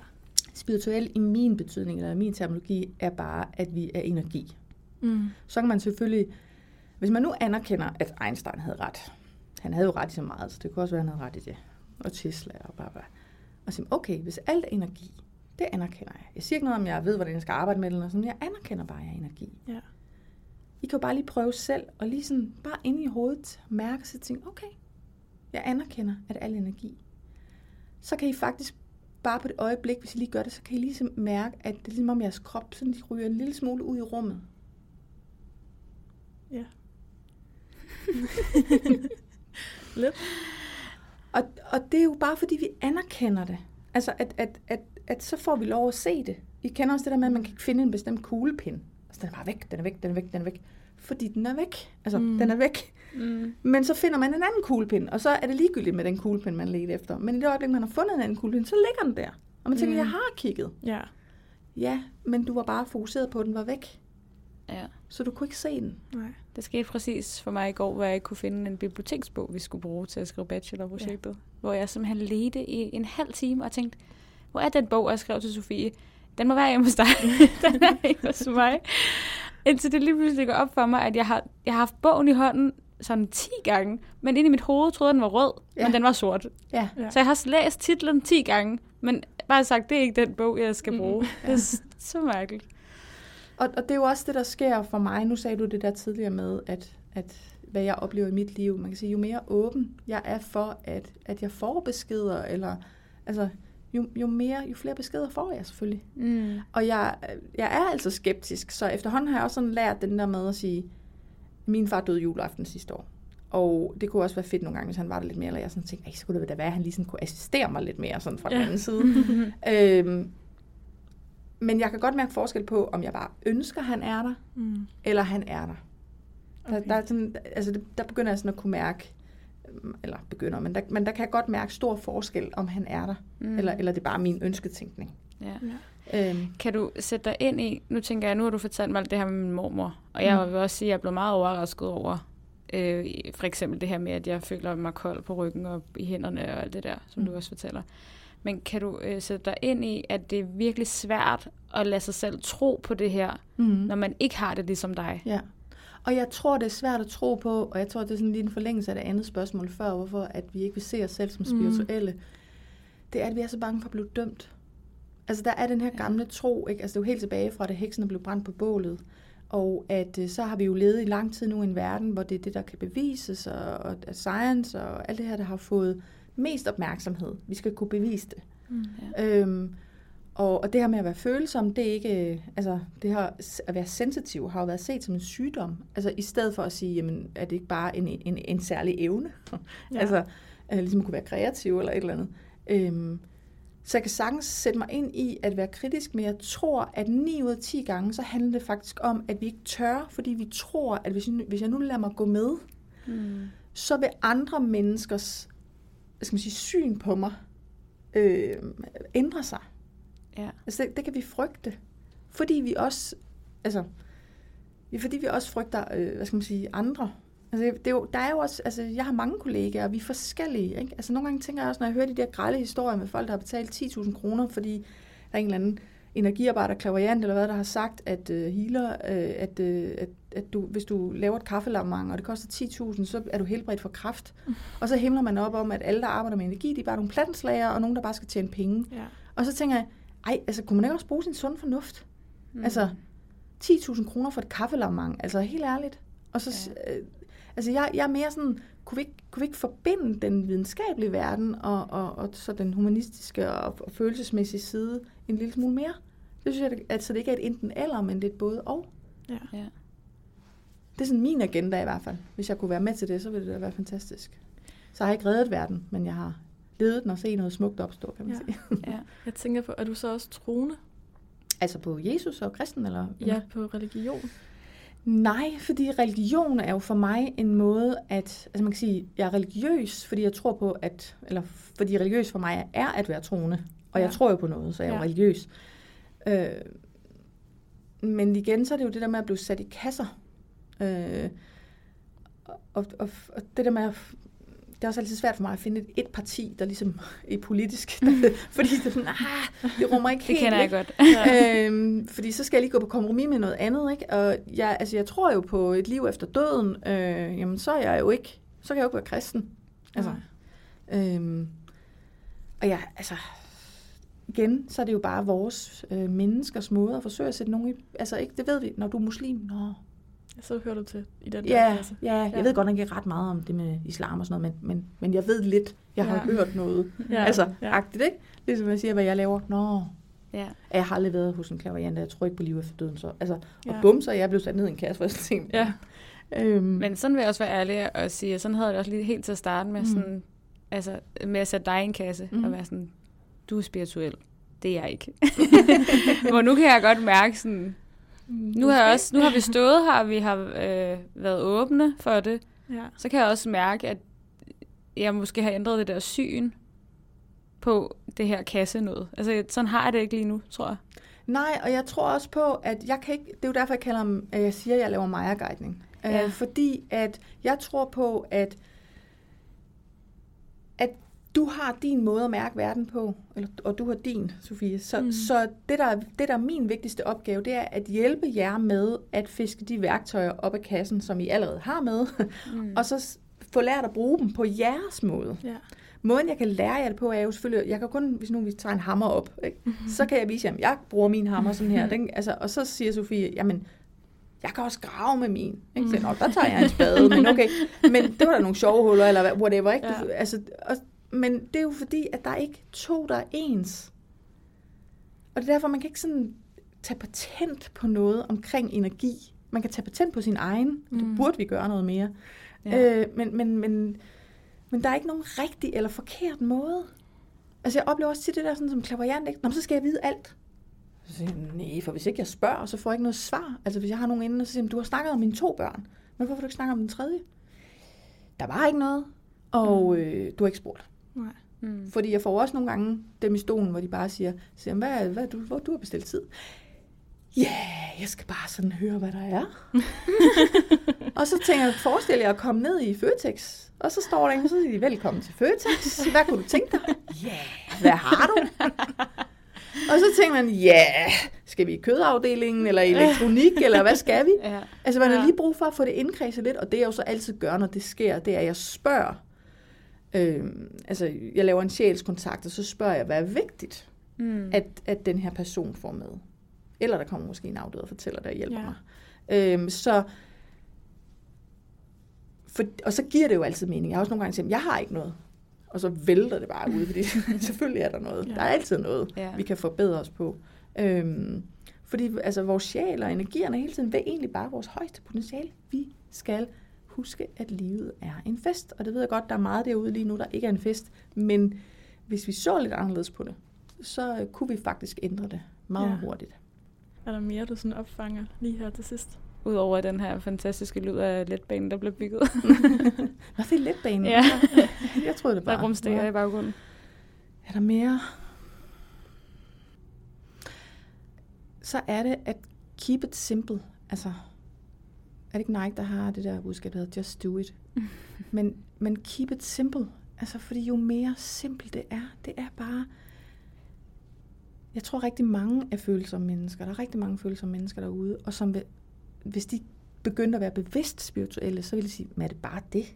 Spirituel i min betydning, eller i min terminologi, er bare, at vi er energi. Mm. Så kan man selvfølgelig, hvis man nu anerkender, at Einstein havde ret, han havde jo ret i så meget, så det kunne også være, at han havde ret i det, og Tesla og bla bla, og sige, okay, hvis alt er energi, det anerkender jeg. Jeg siger ikke noget om, jeg ved, hvordan jeg skal arbejde med det, eller sådan, jeg anerkender bare, at jeg er energi. Ja. I kan jo bare lige prøve selv, og lige sådan, bare inde i hovedet, mærke sig tænke, okay, jeg anerkender, at al energi. Så kan I faktisk bare på det øjeblik, hvis I lige gør det, så kan I ligesom mærke, at det er ligesom om jeres krop, sådan de ryger en lille smule ud i rummet. Ja. Lidt. Og, og det er jo bare fordi, vi anerkender det. Altså, at, at, at, at så får vi lov at se det. I kender også det der med, at man kan ikke finde en bestemt kuglepind. Altså, den er bare væk, den er væk, den er væk, den er væk. Fordi den er væk. Altså, mm. den er væk. Mm. Men så finder man en anden kuglepind, og så er det ligegyldigt med den kuglepind, man ledte efter. Men i det øjeblik, man har fundet en anden kuglepind, så ligger den der. Og man tænker, Mm. jeg har kigget. Ja. Ja, men du var bare fokuseret på, at den var væk. Ja. Så du kunne ikke se den. Nej. Det skete præcis for mig i går, hvor jeg kunne finde en biblioteksbog, vi skulle bruge til at skrive bachelorprojektet. Ja. Hvor jeg simpelthen ledte i en halv time og tænkte, hvor er den bog, jeg skrev til Sofie? Den må være hjemme hos dig. den er ikke hos mig. Indtil det lige pludselig går op for mig, at jeg har, jeg har haft bogen i hånden sådan 10 gange, men inde i mit hoved troede den var rød, ja. Ja. men den var sort. Ja. Ja. Så jeg har læst titlen 10 gange, men bare sagt, det er ikke den bog, jeg skal Mm. bruge. Det er så mærkeligt. Og, og det er jo også det, der sker for mig. Nu sagde du det der tidligere med, at, at hvad jeg oplever i mit liv. Man kan sige, jo mere åben jeg er for, at, at jeg får beskeder, eller altså, jo, jo, mere, jo flere beskeder får jeg selvfølgelig. Mm. Og jeg, jeg er altså skeptisk, så efterhånden har jeg også sådan lært den der med at sige, min far døde juleaften sidste år. Og det kunne også være fedt nogle gange, hvis han var der lidt mere, eller jeg sådan tænkte, "Ej, så kunne det da være, at han lige sådan kunne assistere mig lidt mere sådan fra den Ja. anden side. øhm, men jeg kan godt mærke forskel på, om jeg bare ønsker, han er der, Mm. eller han er der. Der, Okay. der, er sådan, altså, der begynder jeg sådan at kunne mærke, eller begynder, men der, men der kan jeg godt mærke stor forskel, om han er der, Mm. eller, eller det er bare min ønsketænkning. Ja. Ja. Øhm, Kan du sætte dig ind i, nu tænker jeg, nu har du fortalt mig alt det her med min mormor, og jeg Mm. vil også sige, at jeg er blevet meget overrasket over, øh, for eksempel det her med, at jeg føler mig kold på ryggen og i hænderne og alt det der, som mm. du også fortæller. Men kan du øh, sætte dig ind i, at det er virkelig svært at lade sig selv tro på det her, mm. når man ikke har det ligesom dig? Ja. Og jeg tror, det er svært at tro på, og jeg tror, det er sådan lige en forlængelse af det andet spørgsmål før, hvorfor at vi ikke vil se os selv som Mm. spirituelle. Det er, at vi er så bange for at blive dømt. Altså, der er den her gamle tro, ikke? Altså, det er jo helt tilbage fra, da heksene blev brændt på bålet. Og at øh, så har vi jo levet i lang tid nu i en verden, hvor det er det, der kan bevises, og, og at science og alt det her, der har fået mest opmærksomhed. Vi skal kunne bevise det. Mm. Øhm, og, og det her med at være følsom, det er ikke, øh, altså det her at være sensitiv har jo været set som en sygdom. Altså i stedet for at sige, jamen er det ikke bare en, en, en særlig evne? Ja. Altså øh, ligesom at kunne være kreativ eller et eller andet. Øhm, så jeg kan sagtens sætte mig ind i at være kritisk, men jeg tror, at 9 ud af 10 gange, så handler det faktisk om, at vi ikke tør, fordi vi tror, at hvis, jeg- hvis jeg nu lader mig gå med, Mm. så vil andre menneskers skal man sige, syn på mig øh, ændre sig. Ja. Altså det, det kan vi frygte, fordi vi også, altså, fordi vi også frygter, øh, hvad skal man sige, andre. Altså, det er jo, der er jo også, altså, jeg har mange kollegaer, og vi er forskellige, ikke? Altså, nogle gange tænker jeg også, når jeg hører de der grælde historier med folk, der har betalt 10.000 kroner, fordi der er en eller anden energiarbejder, klaverjant eller hvad, der har sagt, at uh, healer, uh, at, uh, at, at du, hvis du laver et kaffelamang, og det koster 10.000, så er du helbredt for kraft. Mm. Og så himler man op om, at alle, der arbejder med energi, de er bare nogle plattenslager, og nogen, der bare skal tjene penge. Ja. Og så tænker jeg, ej, altså kunne man ikke også bruge sin sund fornuft? Mm. Altså, 10.000 kroner for et kaffelamang, altså helt ærligt. Og så, ja. øh, altså jeg, jeg er mere sådan, kunne vi, ikke, kunne vi ikke forbinde den videnskabelige verden og, og, og så den humanistiske og, og følelsesmæssige side en lille smule mere? Det synes jeg, at- altså det ikke er et enten eller, men det er et både og. Ja. Ja. Det er sådan min agenda i hvert fald. Hvis jeg kunne være med til det, så ville det da være fantastisk. Så har jeg ikke reddet verden, men jeg har ledet den og set noget smukt opstå, kan man Ja. sige. Ja. Jeg tænker på, er du så også troende? Altså på Jesus og kristen, eller? Ja, på religion. Nej, fordi religion er jo for mig en måde at, altså man kan sige, jeg er religiøs, fordi jeg tror på, at, eller fordi religiøs for mig er at være troende, og jeg Ja. tror jo på noget, så jeg er jo Ja. religiøs. Øh, men igen, så er det jo det der med at blive sat i kasser. Øh, og, og, og, og det der med at det er også altid svært for mig at finde et, et parti, der ligesom er politisk. fordi det er sådan, ah, det rummer ikke Det helt. kender jeg ikke? godt. Øhm, fordi så skal jeg lige gå på kompromis med noget andet, ikke? Og jeg, altså, jeg tror jo på et liv efter døden. Øh, jamen, så er jeg jo ikke, så kan jeg jo ikke være kristen. Altså, øhm, og ja, altså, igen, så er det jo bare vores øh, menneskers måde at forsøge at sætte nogen i, altså ikke, det ved vi, når du er muslim, nå, Så hører du til i den der ja, klasse. ja, jeg Ja. ved godt nok ikke ret meget om det med islam og sådan noget, men, men, men jeg ved lidt, jeg har Ja. hørt noget, Ja. altså, ja. agtigt, ikke? Ligesom jeg siger, hvad jeg laver, nå, Ja. jeg har aldrig været hos en klaverjant, jeg tror ikke på liv efter døden. Så, altså, og Ja. bum, så er jeg blevet sat ned i en kasse, for jeg tænkte. Ja. Øhm, Men sådan vil jeg også være ærlig og sige, at sådan havde jeg det også lige helt til at starte med, Mm. sådan, altså, med at sætte dig i en kasse Mhm. og være sådan, du er spirituel. Det er jeg ikke. Hvor nu kan jeg godt mærke sådan, nu har, jeg også, nu har vi stået her, og vi har øh, været åbne for det. Ja. Så kan jeg også mærke, at jeg måske har ændret det der syn på det her kasse noget. Altså, sådan har jeg det ikke lige nu, tror jeg. Nej, og jeg tror også på, at jeg kan ikke, det er jo derfor, jeg, kalder, at jeg siger, at jeg laver Maja-guidning. Ja. Øh, fordi at jeg tror på, at, at du har din måde at mærke verden på, eller, og du har din, Sofie. Så, Mm. så det, der, det, der er min vigtigste opgave, det er at hjælpe jer med at fiske de værktøjer op af kassen, som I allerede har med, Mm. og så få lært at bruge dem på jeres måde. Ja. Måden, jeg kan lære jer det på, er jo selvfølgelig, jeg kan kun, hvis nu vi tager en hammer op, ikke? så kan jeg vise jer, at jeg bruger min hammer sådan her. Den, altså, og så siger Sofie, jamen, jeg kan også grave med min. Ikke? Så, Nå, der tager jeg en spade, men okay. Men det var der nogle sjove huller, eller whatever. Ikke? Ja. Du, altså, og, men det er jo fordi, at der er ikke to, der er ens. Og det er derfor, man kan ikke sådan tage patent på noget omkring energi. Man kan tage patent på sin egen, og det Mm. burde vi gøre noget mere. Ja. Øh, men, men, men, men der er ikke nogen rigtig eller forkert måde. Altså jeg oplever også tit det der sådan som klaverjant, ikke? Nå, men så skal jeg vide alt. Så siger jeg, nej, for hvis ikke jeg spørger, så får jeg ikke noget svar. Altså hvis jeg har nogen inde, så siger jeg, du har snakket om mine to børn. Men hvorfor har du ikke snakket om den tredje? Der var ikke noget, og øh, du har ikke spurgt. Nej. Mm. Fordi jeg får også nogle gange dem i stolen, hvor de bare siger, siger hvad, hvad er du, hvor du har bestilt tid? Ja, yeah, jeg skal bare sådan høre, hvad der er. og så tænker jeg, forestil jer at komme ned i Føtex. Og så står der en, så siger de, velkommen til Føtex. Hvad kunne du tænke dig? Ja, yeah, hvad har du? og så tænker man, ja, yeah, skal vi i kødafdelingen, eller i elektronik, eller hvad skal vi? Ja. Altså man har lige brug for at få det indkredset lidt, og det jeg jo så altid gør, når det sker, det er, at jeg spørger. Øh, altså jeg laver en sjælskontakt, og så spørger jeg, hvad er vigtigt, Mm. at, at den her person får med. Eller der kommer måske en afdød og fortæller, der hjælper Ja. mig. Øhm, så, for, og så giver det jo altid mening. Jeg har også nogle gange sagt, jeg har ikke noget. Og så vælter det bare ud, fordi selvfølgelig er der noget. Ja. Der er altid noget, Ja. vi kan forbedre os på. Øhm, fordi altså, vores sjæl og energierne hele tiden vil egentlig bare vores højeste potentiale. Vi skal huske, at livet er en fest. Og det ved jeg godt, der er meget derude lige nu, der ikke er en fest. Men hvis vi så lidt anderledes på det, så øh, kunne vi faktisk ændre det meget Ja. ja. hurtigt. Er der mere, du sådan opfanger lige her til sidst? Udover den her fantastiske lyd af letbanen, der blev bygget. Nå, det er letbanen. ja, Jeg troede det bare. der rumsterer i baggrunden. Er der mere? Så er det at keep it simple. Altså, er det ikke Nike, der har det der budskab, der hedder just do it? men, men keep it simple. Altså, fordi jo mere simpelt det er, det er bare... Jeg tror rigtig mange er følsomme mennesker. Der er rigtig mange følsomme mennesker derude, og som vil, hvis de begyndte at være bevidst spirituelle, så vil de sige, men er det bare det?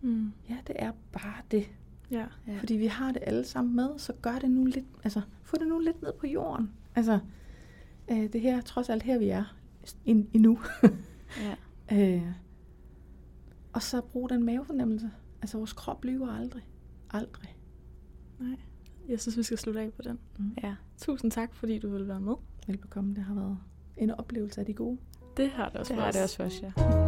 Mm. Ja, det er bare det. Ja. Ja. Fordi vi har det alle sammen med, så gør det nu lidt, altså få det nu lidt ned på jorden. Altså, øh, det her, trods alt her vi er, ind, endnu. Ja. øh, og så brug den mavefornemmelse. Altså vores krop lyver aldrig. Aldrig. Nej. Jeg synes, vi skal slutte af på den. ja. Tusind tak, fordi du ville være med. Velbekomme, det har været en oplevelse af de gode. Det har det også Det for har det også os, ja.